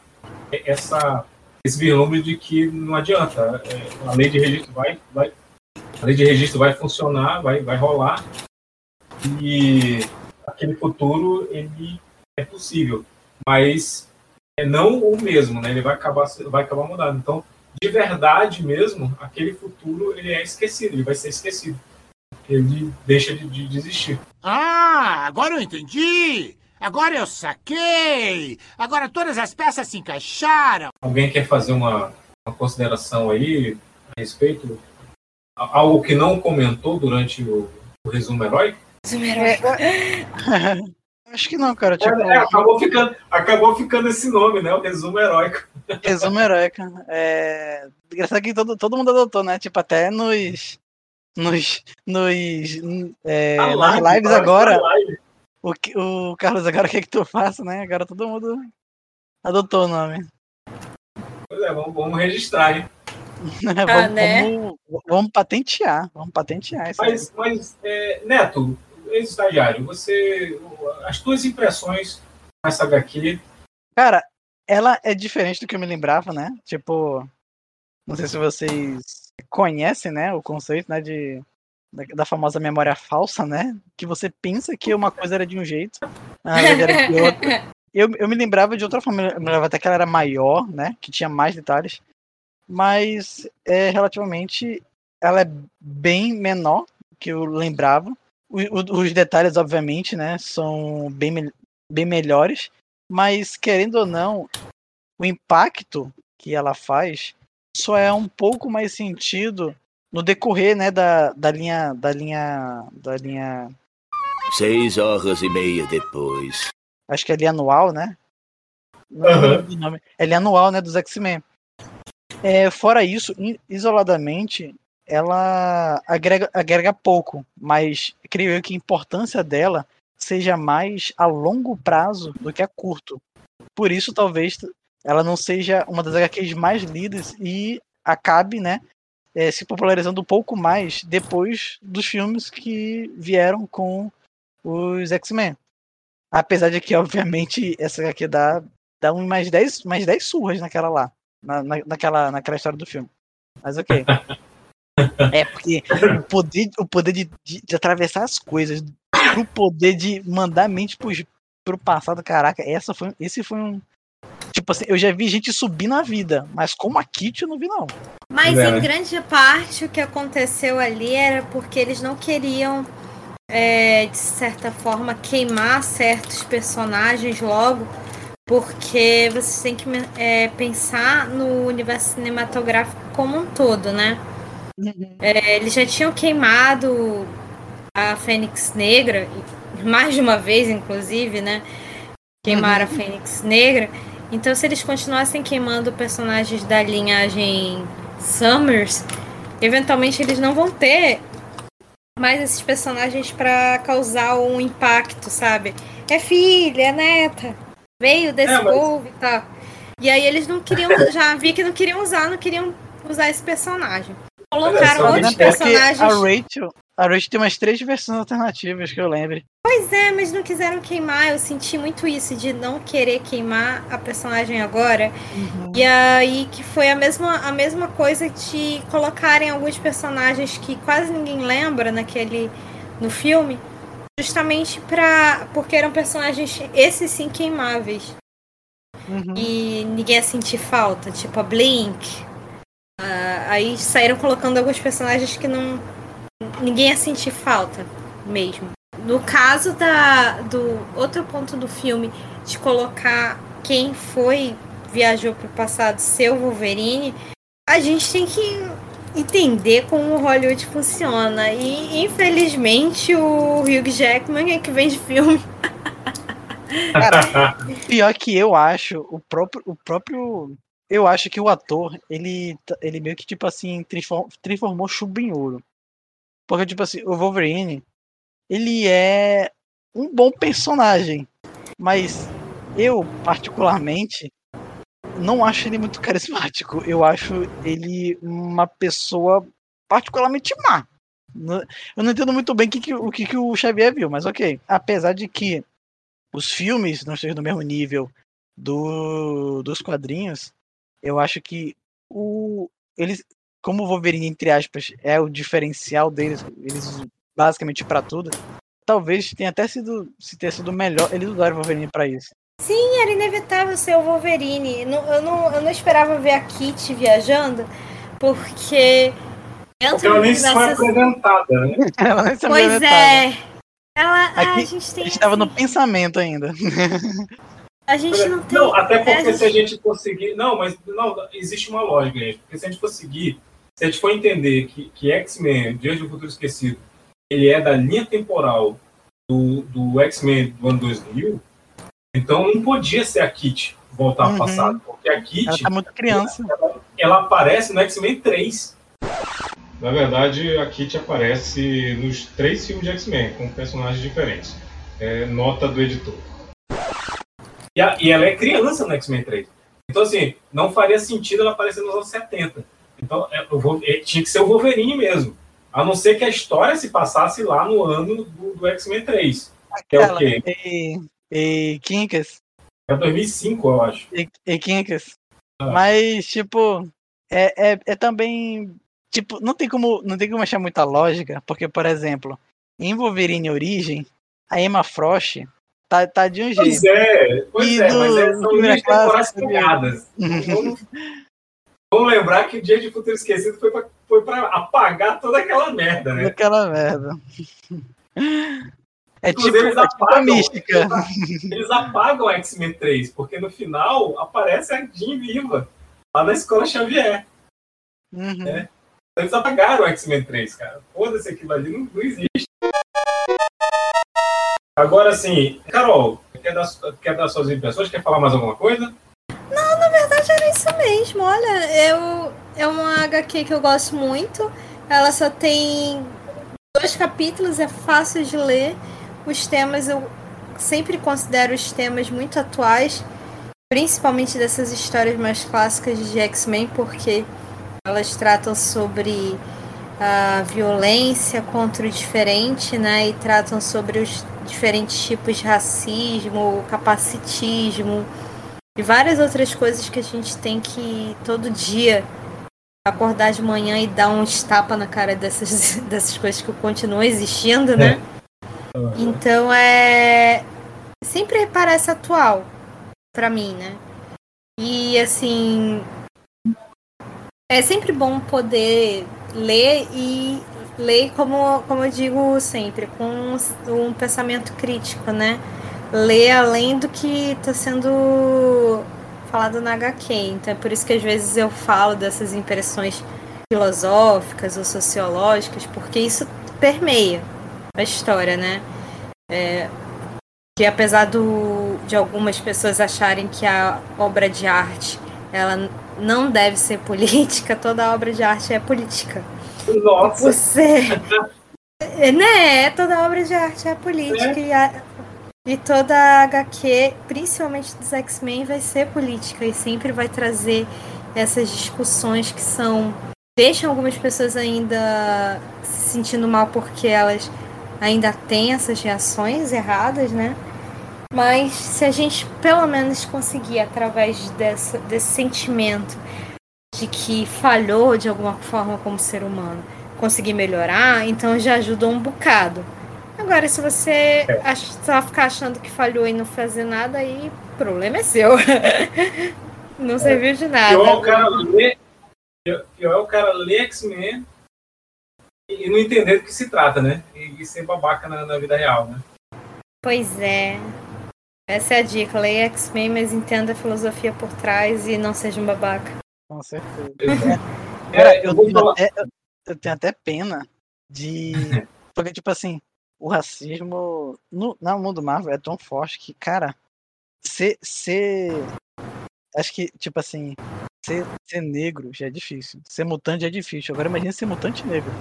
essa, esse vislumbre de que não adianta. É, a lei de registro vai, vai, a lei de registro vai funcionar, vai, vai rolar. E aquele futuro ele é possível, mas é não o mesmo, né? Ele vai acabar, vai acabar mudando. Então, de verdade mesmo, aquele futuro ele é esquecido, ele vai ser esquecido ele deixa de, de, desistir. Ah, agora eu entendi! Agora eu saquei! Agora todas as peças se encaixaram! Alguém quer fazer uma, uma consideração aí a respeito? Algo que não comentou durante o, o resumo heróico? Resumo heróico. Acho que não, cara. Tipo... É, acabou, ficando, acabou ficando esse nome, né? O resumo heróico. Resumo heróico. É... Engraçado que todo, todo mundo adotou, né? Tipo, até nos, nos, nos é, nas live, lives agora. Live. O, o Carlos, agora o que é que tu faça, né? Agora todo mundo adotou o nome. Pois é, vamos, vamos registrar, hein? ah, vamos, né? vamos, vamos, patentear, vamos patentear isso Mas, mas é, Neto, ex-estagiário, você. As tuas impressões com essa HQ. Cara, ela é diferente do que eu me lembrava, né? Tipo, não sei se vocês conhece, né, o conceito, né, de da, da, famosa memória falsa, né, que você pensa que uma coisa era de um jeito, na verdade era de outra. Eu, eu me lembrava de outra forma, eu me lembrava até que ela era maior, né, que tinha mais detalhes, mas é relativamente ela é bem menor que eu lembrava. O, o, os detalhes, obviamente, né, são bem, bem melhores, mas querendo ou não, o impacto que ela faz só é um pouco mais sentido no decorrer, né, da, da linha da linha da linha seis horas e meia depois. Acho que é linha anual, né? Uhum. É linha anual, né, dos X-Men. É, fora isso, isoladamente, ela agrega, agrega pouco, mas creio eu que a importância dela seja mais a longo prazo do que a curto. Por isso, talvez ela não seja uma das HQs mais lidas e acabe, né, é, se popularizando um pouco mais depois dos filmes que vieram com os X-Men. Apesar de que, obviamente, essa aqui dá, dá um, mais 10 mais dez surras naquela lá. Na, na, naquela, naquela história do filme. Mas ok. É, porque o poder, o poder de, de, de atravessar as coisas, o poder de mandar mente pro, pro passado, caraca, essa foi, esse foi um. Tipo assim, eu já vi gente subir na vida, mas como a Kit eu não vi, não. Mas é. em grande parte o que aconteceu ali era porque eles não queriam, é, de certa forma, queimar certos personagens logo, porque você tem que é, pensar no universo cinematográfico como um todo, né? Uhum. É, eles já tinham queimado a Fênix Negra, mais de uma vez, inclusive, né? Queimaram uhum. a Fênix Negra. Então, se eles continuassem queimando personagens da linhagem Summers, eventualmente eles não vão ter mais esses personagens para causar um impacto, sabe? É filha, é neta, veio desse é, mas... povo e tal. E aí eles não queriam, já vi que não queriam usar, não queriam usar esse personagem. Colocaram outros personagens. A Rachel, a Rachel tem umas três versões alternativas que eu lembre. Pois é, mas não quiseram queimar. Eu senti muito isso de não querer queimar a personagem agora. Uhum. E aí que foi a mesma, a mesma coisa de colocarem alguns personagens que quase ninguém lembra naquele no filme, justamente para porque eram personagens esses sim queimáveis. Uhum. E ninguém ia sentir falta, tipo a Blink, Uh, aí saíram colocando alguns personagens que não. Ninguém ia sentir falta mesmo. No caso da, do outro ponto do filme, de colocar quem foi, viajou para o passado, seu Wolverine, a gente tem que entender como o Hollywood funciona. E infelizmente o Hugh Jackman é que vende filme. Cara, pior que eu acho, o próprio, o próprio eu acho que o ator, ele, ele meio que, tipo assim, transformou chumbo em ouro. Porque, tipo assim, o Wolverine, ele é um bom personagem. Mas eu, particularmente, não acho ele muito carismático. Eu acho ele uma pessoa particularmente má. Eu não entendo muito bem o que, que, o Xavier viu, mas ok. Apesar de que os filmes não estejam no mesmo nível do, dos quadrinhos, eu acho que o eles como o Wolverine entre aspas é o diferencial deles, eles basicamente para tudo. Talvez tenha até sido se ter sido melhor eles usaram o Wolverine para isso. Sim, era inevitável ser o Wolverine. Eu não, eu não esperava ver a Kitty viajando, porque. Porque ela nem se foi apresentada, né? ela nem se pois é. Ela, Aqui, a gente tem. A gente tava no pensamento ainda. A gente não tem. Não, até porque é, se a gente conseguir. Não, mas não, existe uma lógica aí. Porque se a gente conseguir, se a gente for entender que, que X-Men, Dias um Futuro Esquecido, ele é da linha temporal do, do X-Men do ano 2000, então não podia ser a Kit voltar uhum. ao passado. Porque a Kit. Ela tá muito criança. Ela, ela aparece no X-Men 3. Na verdade, a Kit aparece nos três filmes de X-Men, com personagens diferentes. É, nota do editor. E, a, e ela é criança no X-Men 3. Então, assim, não faria sentido ela aparecer nos anos 70. Então, é, vou, é, tinha que ser o Wolverine mesmo. A não ser que a história se passasse lá no ano do, do X-Men 3. que é o quê? E, e Kinkas. É 2005, eu acho. E, e Kinkas. Ah. Mas, tipo, é, é, é também. Tipo, não tem, como, não tem como achar muita lógica, porque, por exemplo, em Wolverine Origem, a Emma Frost Tá, tá de um pois jeito. É, pois e é, do, mas é, são linhas temporais pegadas. vamos, lembrar que o Dia de Futuro Esquecido foi pra, foi pra apagar toda aquela merda, né? Aquela merda. É tipo, eles, é tipo apagam, mística. Eles, apagam a X-Men 3, porque no final aparece a Jean viva, lá na Escola Xavier. Uhum. Né? Eles apagaram o X-Men 3, cara. Foda-se aquilo ali, não, não existe. Agora sim, Carol, quer dar, quer dar suas impressões? Quer falar mais alguma coisa? Não, na verdade era isso mesmo. Olha, eu é uma HQ que eu gosto muito. Ela só tem dois capítulos, é fácil de ler. Os temas eu sempre considero os temas muito atuais, principalmente dessas histórias mais clássicas de X-Men, porque Elas tratam sobre a violência contra o diferente, né? E tratam sobre os diferentes tipos de racismo, capacitismo e várias outras coisas que a gente tem que todo dia acordar de manhã e dar um estapa na cara dessas, dessas coisas que continuam existindo, né? Então é sempre parece atual para mim, né? E assim é sempre bom poder ler e ler como, como eu digo sempre, com um, um pensamento crítico, né? Ler além do que está sendo falado na HQ. Então é por isso que às vezes eu falo dessas impressões filosóficas ou sociológicas, porque isso permeia a história, né? É, que apesar do, de algumas pessoas acharem que a obra de arte ela não deve ser política, toda obra de arte é política. Nossa! Você. né? Toda obra de arte é política. É. E, a, e toda a HQ, principalmente dos X-Men, vai ser política e sempre vai trazer essas discussões que são. deixam algumas pessoas ainda se sentindo mal porque elas ainda têm essas reações erradas, né? Mas se a gente pelo menos conseguir, através dessa, desse sentimento de que falhou de alguma forma como ser humano, conseguir melhorar, então já ajuda um bocado. Agora, se você é. só ficar achando que falhou e não fazer nada, aí o problema é seu. não é. serviu de nada. Pior é o cara ler, pior é o cara ler X-Men e não entender do que se trata, né? E, e ser babaca na, na vida real, né? Pois é. Essa é a dica. Leia X-Men, mas entenda a filosofia por trás e não seja um babaca. Com certeza. Cara, eu, tenho até, eu tenho até pena de. Porque, tipo assim, o racismo no, no mundo Marvel é tão forte que, cara, ser. ser acho que, tipo assim, ser, ser negro já é difícil. Ser mutante já é difícil. Agora imagina ser mutante negro.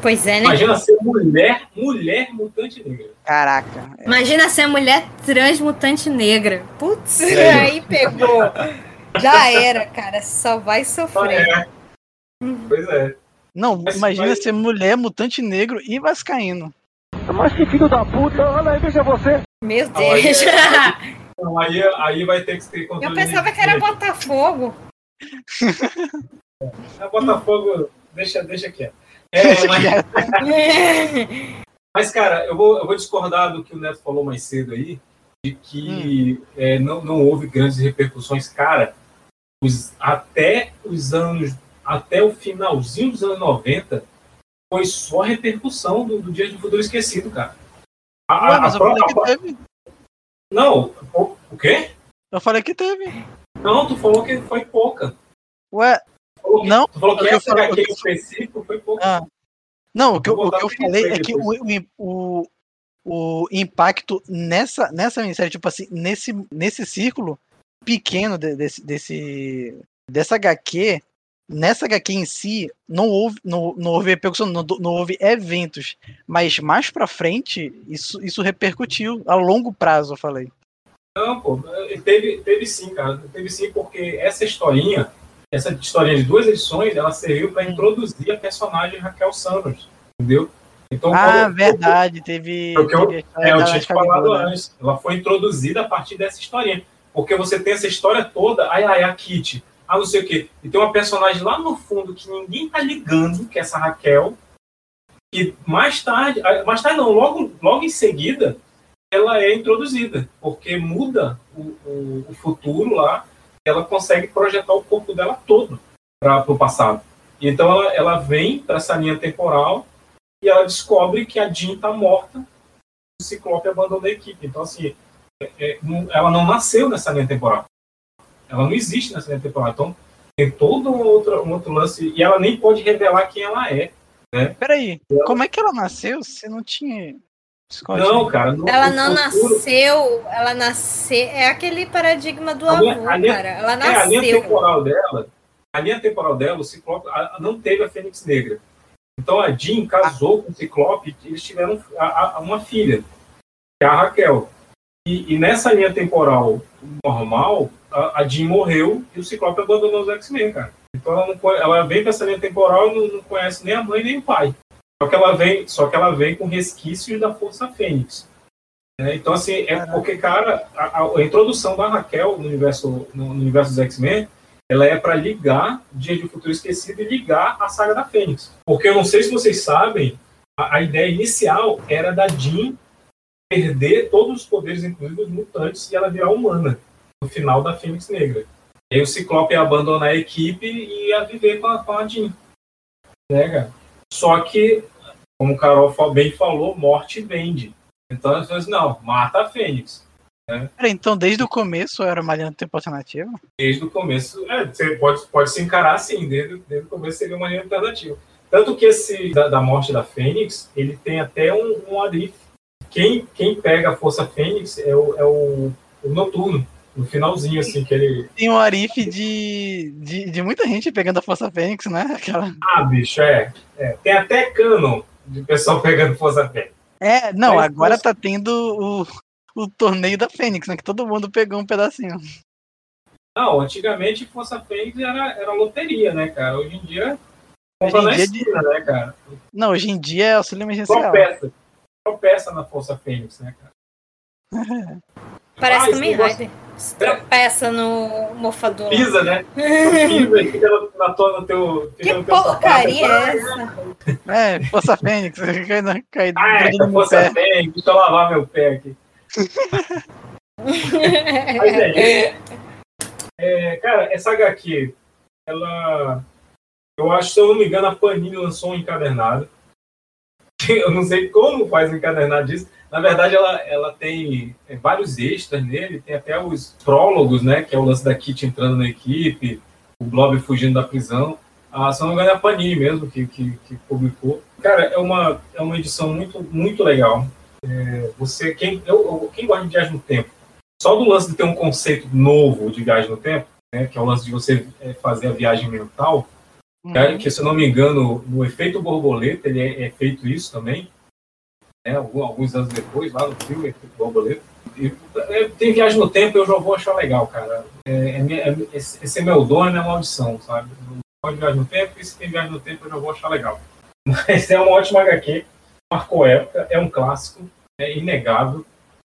Pois é, né? Imagina ser mulher, mulher mutante negra. Caraca. É. Imagina ser mulher transmutante negra. Putz, é. aí pegou. Já era, cara. Só vai sofrer. É. Pois é. Não, mas, imagina mas... ser mulher, mutante negro e vascaíno. Mas que filho da puta, olha aí, veja você. Meu Deus. Aí, não, aí, aí vai ter que ter Eu pensava que era Botafogo. É, Botafogo, deixa, deixa quieto. É, mas... mas, cara, eu vou, eu vou discordar do que o Neto falou mais cedo aí, de que hum. é, não, não houve grandes repercussões. Cara, os, até os anos, até o finalzinho dos anos 90, foi só repercussão do, do Dia do Futuro Esquecido, cara. A, Ué, mas a, eu falei que teve. Não, o, o quê? Eu falei que teve. Não, tu falou que foi pouca. Ué, que, não. Tu falou que essa HQ eu... específico foi pouco. Ah. Não, o que, eu, o que eu falei é que o, o, o impacto nessa, nessa minissérie, tipo assim, nesse, nesse círculo pequeno de, desse, desse, dessa HQ, nessa HQ em si, não houve, não, não houve repercussão, não, não houve eventos. Mas mais pra frente, isso, isso repercutiu a longo prazo, eu falei. Não, pô, teve, teve sim, cara. Teve sim, porque essa historinha essa historinha de duas edições, ela serviu para introduzir a personagem Raquel Sanders, entendeu? Então, ah, verdade, teve. Porque eu, é, eu tinha te falado né? antes. Ela foi introduzida a partir dessa historinha. Porque você tem essa história toda, ai, ai, a Kitty, ah, não sei o quê. E tem uma personagem lá no fundo que ninguém tá ligando, que é essa Raquel. E mais tarde, mais tarde não, logo, logo em seguida, ela é introduzida. Porque muda o, o, o futuro lá ela consegue projetar o corpo dela todo para o passado. Então ela, ela vem para essa linha temporal e ela descobre que a Jean está morta, o Ciclope abandonou a equipe. Então, assim, é, é, ela não nasceu nessa linha temporal. Ela não existe nessa linha temporal. Então, tem todo um outro, um outro lance. E ela nem pode revelar quem ela é. Né? Peraí, ela... como é que ela nasceu se não tinha. Não, cara. No, ela não futuro... nasceu, ela nasceu. É aquele paradigma do a avô, linha, cara. Ela nasceu. É, a linha temporal dela, a linha temporal dela, o Ciclope a, não teve a Fênix Negra. Então a Jean casou com o Ciclope e eles tiveram a, a, uma filha, que é a Raquel. E, e nessa linha temporal normal, a, a Jean morreu e o Ciclope abandonou os X-Men, cara. Então ela, não, ela vem com essa linha temporal e não, não conhece nem a mãe nem o pai. Só que ela vem, só que ela vem com resquícios da Força Fênix. né? Então, assim, é porque, cara, a, a- a introdução da Raquel no universo, no, no universo dos X-Men, ela é para ligar Dia de Futuro Esquecido e ligar a saga da Fênix. Porque eu não sei se vocês sabem, a, a ideia inicial era da Jean perder todos os poderes, inclusive os mutantes, e ela virar humana no final da Fênix Negra. E aí o Ciclope ia abandonar a equipe e ia viver com a, com a Jean. Né, cara? Só que, como o Carol bem falou, morte vende. Então ela falou assim, não, mata a Fênix. Né? Pera, Então, desde o começo era uma tempo alternativa? Desde o começo, é, você pode, pode se encarar assim, desde, desde o começo seria uma linha alternativa. Tanto que esse da, da morte da Fênix, ele tem até um, um arif. Quem, quem pega a Força Fênix é o, é o, o Noturno, no finalzinho, assim, que ele... Tem um arife de, de, de muita gente pegando a Força Fênix, né? Aquela... Ah, bicho, é, é. Tem até canon de pessoal pegando Força Fênix. É, não, Mas, agora tá tendo o, o torneio da Fênix, né? Que todo mundo pegou um pedacinho. Não, antigamente Força Fênix era, era loteria, né, cara? Hoje em dia, Hoje em na dia esquina, né, cara? Não, hoje em dia é auxílio emergencial. Tropeça. Tropeça na Força Fênix, né, cara? Parece Ah, Kamen negócio- Rider. Se tropeça no mofador. Pisa, né? Pisa e fica no- na tua, no teu. Que porcaria é essa? É, Força Fênix, cai, na- cai Ah, é, Força. Fênix, deixa eu lavar meu pé aqui. Mas é isso. É, cara, essa HQ, ela. Eu acho, se eu não me engano, a Panini lançou um encadernado. Eu não sei como faz um encadernado disso. Na verdade, ela, ela tem é, vários extras nele, tem até os prólogos, né? Que é o lance da Kit entrando na equipe, o Blob fugindo da prisão. Ah, se não me engano, é a Panini mesmo que, que, que publicou. Cara, é uma, é uma edição muito, muito legal. É, você, quem, eu, quem gosta de viagem no tempo, só do lance de ter um conceito novo de viagem no tempo, né, que é o lance de você é, fazer a viagem mental, né, que se eu não me engano, no efeito borboleta, ele é, é feito isso também, né, alguns anos depois, lá no filme, efeito borboleta. E, é, tem viagem no tempo, eu já vou achar legal, cara. É, é é- esse, é meu dom, é minha maldição, sabe? Eu gosto de viagem no tempo, e se tem viagem no tempo, eu já vou achar legal. Mas é uma ótima HQ, marcou época, é um clássico, é inegável,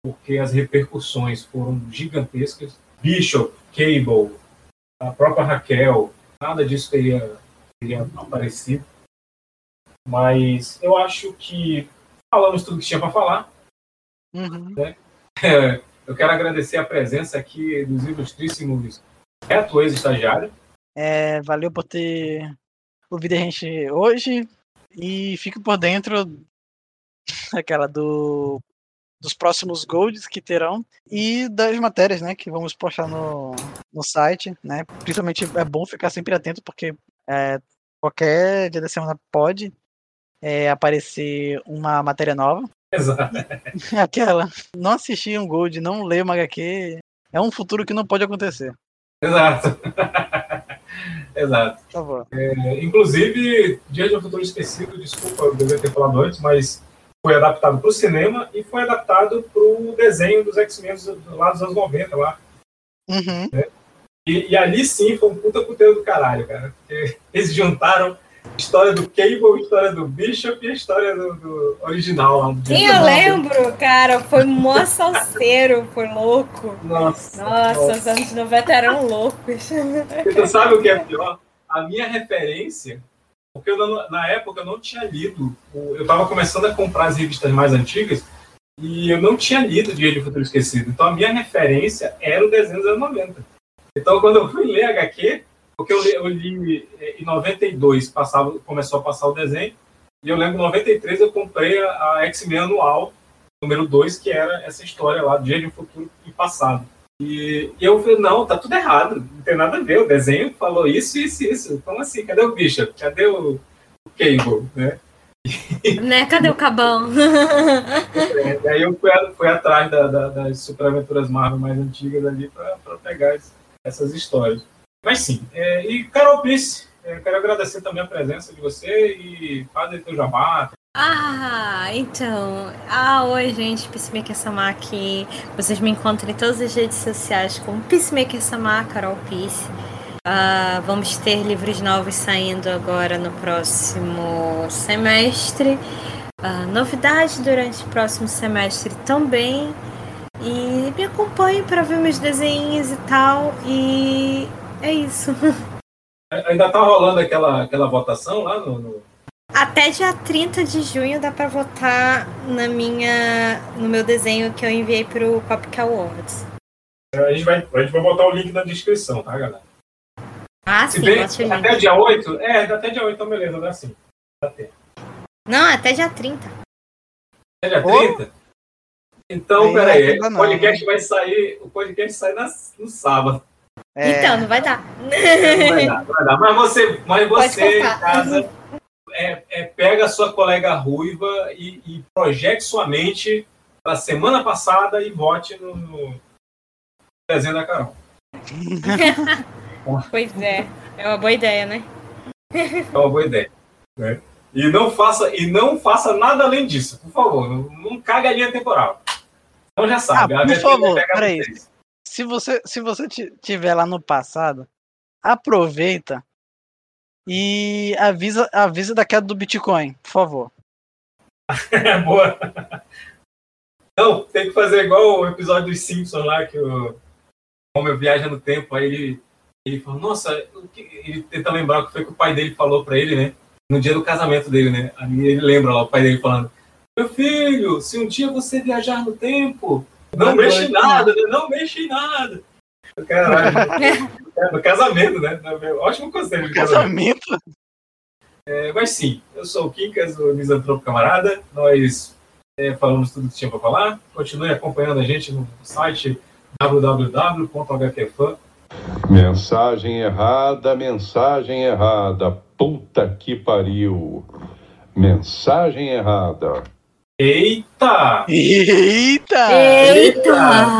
porque as repercussões foram gigantescas. Bishop, Cable, a própria Raquel, nada disso teria, teria aparecido. Mas eu acho que falamos tudo que tinha para falar. Uhum. Né? É, eu quero agradecer a presença aqui dos ilustríssimos Reto, ex-estagiário. É, valeu por ter ouvido a gente hoje e fique por dentro aquela do dos próximos golds que terão e das matérias, né, que vamos postar no, no site, né? Principalmente é bom ficar sempre atento porque é, qualquer dia da semana pode é, aparecer uma matéria nova. Exato. Aquela, não assistir um gold, não ler uma HQ, é um futuro que não pode acontecer. Exato. Exato. Favor. É, inclusive, Dia de um Futuro Esquecido, desculpa, eu devia ter falado antes, mas foi adaptado para o cinema e foi adaptado para o desenho dos X-Men lá dos anos 90, lá. Uhum. E, e ali sim foi um puta conteúdo do caralho, cara. Porque eles juntaram história do Cable, história do Bishop e a história do, do original lá. Do Sim, eu lembro, cara. Foi mó salseiro, foi louco. Nossa. Nossa, os anos 90 eram loucos. Você sabe o que é pior? A minha referência, porque eu não- na época eu não tinha lido, eu estava começando a comprar as revistas mais antigas e eu não tinha lido Dia de Futuro Esquecido. Então a minha referência era o desenho dos anos 90. Então quando eu fui ler HQ, porque eu li, eu li eh, em 92, passava, começou a passar o desenho, e eu lembro em 93 eu comprei a, a X-Men anual, número 2, que era essa história lá, Dia de um Futuro e Passado. E, e eu falei, não, tá tudo errado, não tem nada a ver, o desenho falou isso, isso, isso. Como assim? Cadê o Bishop? Cadê o, o Cable? Né? né? Cadê o cabão? É, aí eu fui, fui atrás da- da- das Super Aventuras Marvel mais antigas ali pra pegar es- essas histórias. Mas sim, é, e Carol Pisse, é, quero agradecer também a presença de você e faz aí teu jabá. Ah, então. Ah, oi, gente. Peacemaker Samar aqui. Vocês me encontram em todas as redes sociais como Peacemaker Samar, Carol Peace. Ah, vamos ter livros novos saindo agora no próximo semestre. Ah, novidades durante o próximo semestre também. E me acompanhe para ver meus desenhos e tal. E é isso. Ainda tá rolando aquela, aquela votação lá no, no... Até dia 30 de junho dá para votar na minha, no meu desenho que eu enviei pro Copic Awards. A gente, vai, a gente vai botar o link na descrição, tá, galera? Ah, Se sim, bem, o link. até dia 8? É, até dia 8, então beleza, dá sim. Dá tempo. Não, até dia 30. Até dia 30? Então, Aí peraí, ainda o não, podcast vai sair. O podcast sai na- no sábado. É, Então, não vai dar. Não vai dar, não vai dar. Mas você, mas você em casa, é, é, pega a sua colega ruiva e, e projete sua mente para semana passada e vote no, no desenho da Carol. pois é. É uma boa ideia, né? É uma boa ideia. né? E não faça e não faça nada além disso, por favor. Não, não caga a linha temporal. Então já Ah, sabe. a por favor, peraí. vocês. Se você, se você ti- tiver lá no passado, aproveita e avisa, avisa da queda do Bitcoin, por favor. Boa. Não, tem que fazer igual o episódio dos Simpsons lá, que o Homer viaja no tempo, aí ele, ele fala, nossa, ele tenta lembrar o que foi que o pai dele falou pra ele, né? No dia do casamento dele, né? Aí ele lembra lá o pai dele falando, meu filho, se um dia você viajar no tempo, não mexe em nada, né? não mexe em nada. Caralho. É, no casamento, né? Ótimo conselho de casamento. Casamento? É, mas sim, eu sou o Kinkas, o Misantropo Camarada. Nós é, falamos tudo que tinha para falar. Continue acompanhando a gente no site www.hqfan. Mensagem errada, mensagem errada. Puta que pariu. Mensagem errada. Eita! Eita!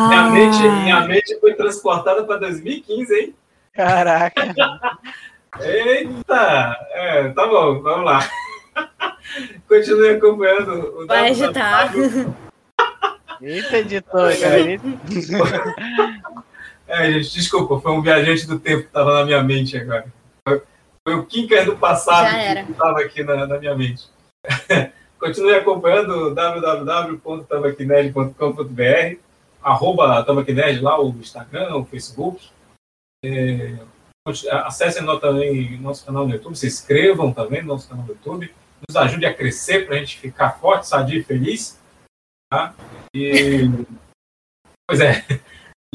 Minha mente, minha mente foi transportada para 2015, hein? Caraca! Eita! É, tá bom, vamos lá. Continue acompanhando o Vai agitar. Eita, editor, cara. eita. É, gente, desculpa, foi um viajante do tempo que estava na minha mente agora. Foi, o Kinker do passado que estava aqui na, na minha mente. Continue acompanhando www.tabaquinerd.com.br arroba Tabaquinerd lá, o Instagram, o Facebook. É, acessem no- também nosso canal no YouTube, se inscrevam também no nosso canal no YouTube. Nos ajude a crescer para a gente ficar forte, sadio e feliz. Tá? E, pois é.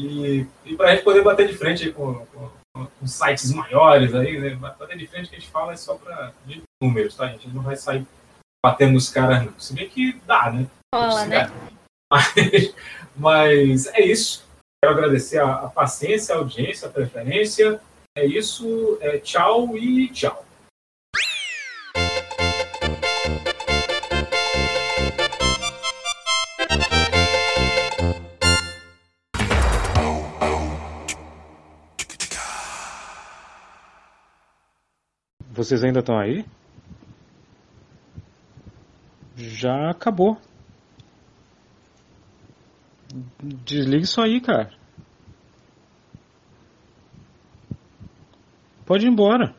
E, e para a gente poder bater de frente com- com- com sites maiores aí, né? Bater de frente que a gente fala é só para números, tá, gente? A gente não vai sair batendo nos caras, não. Se bem que dá, né? Rola, né? Mas, mas é isso. Quero agradecer a, a paciência, a audiência, a preferência. É isso. É, tchau e tchau. Vocês ainda estão aí? Já acabou. Desliga isso aí, cara. Pode ir embora.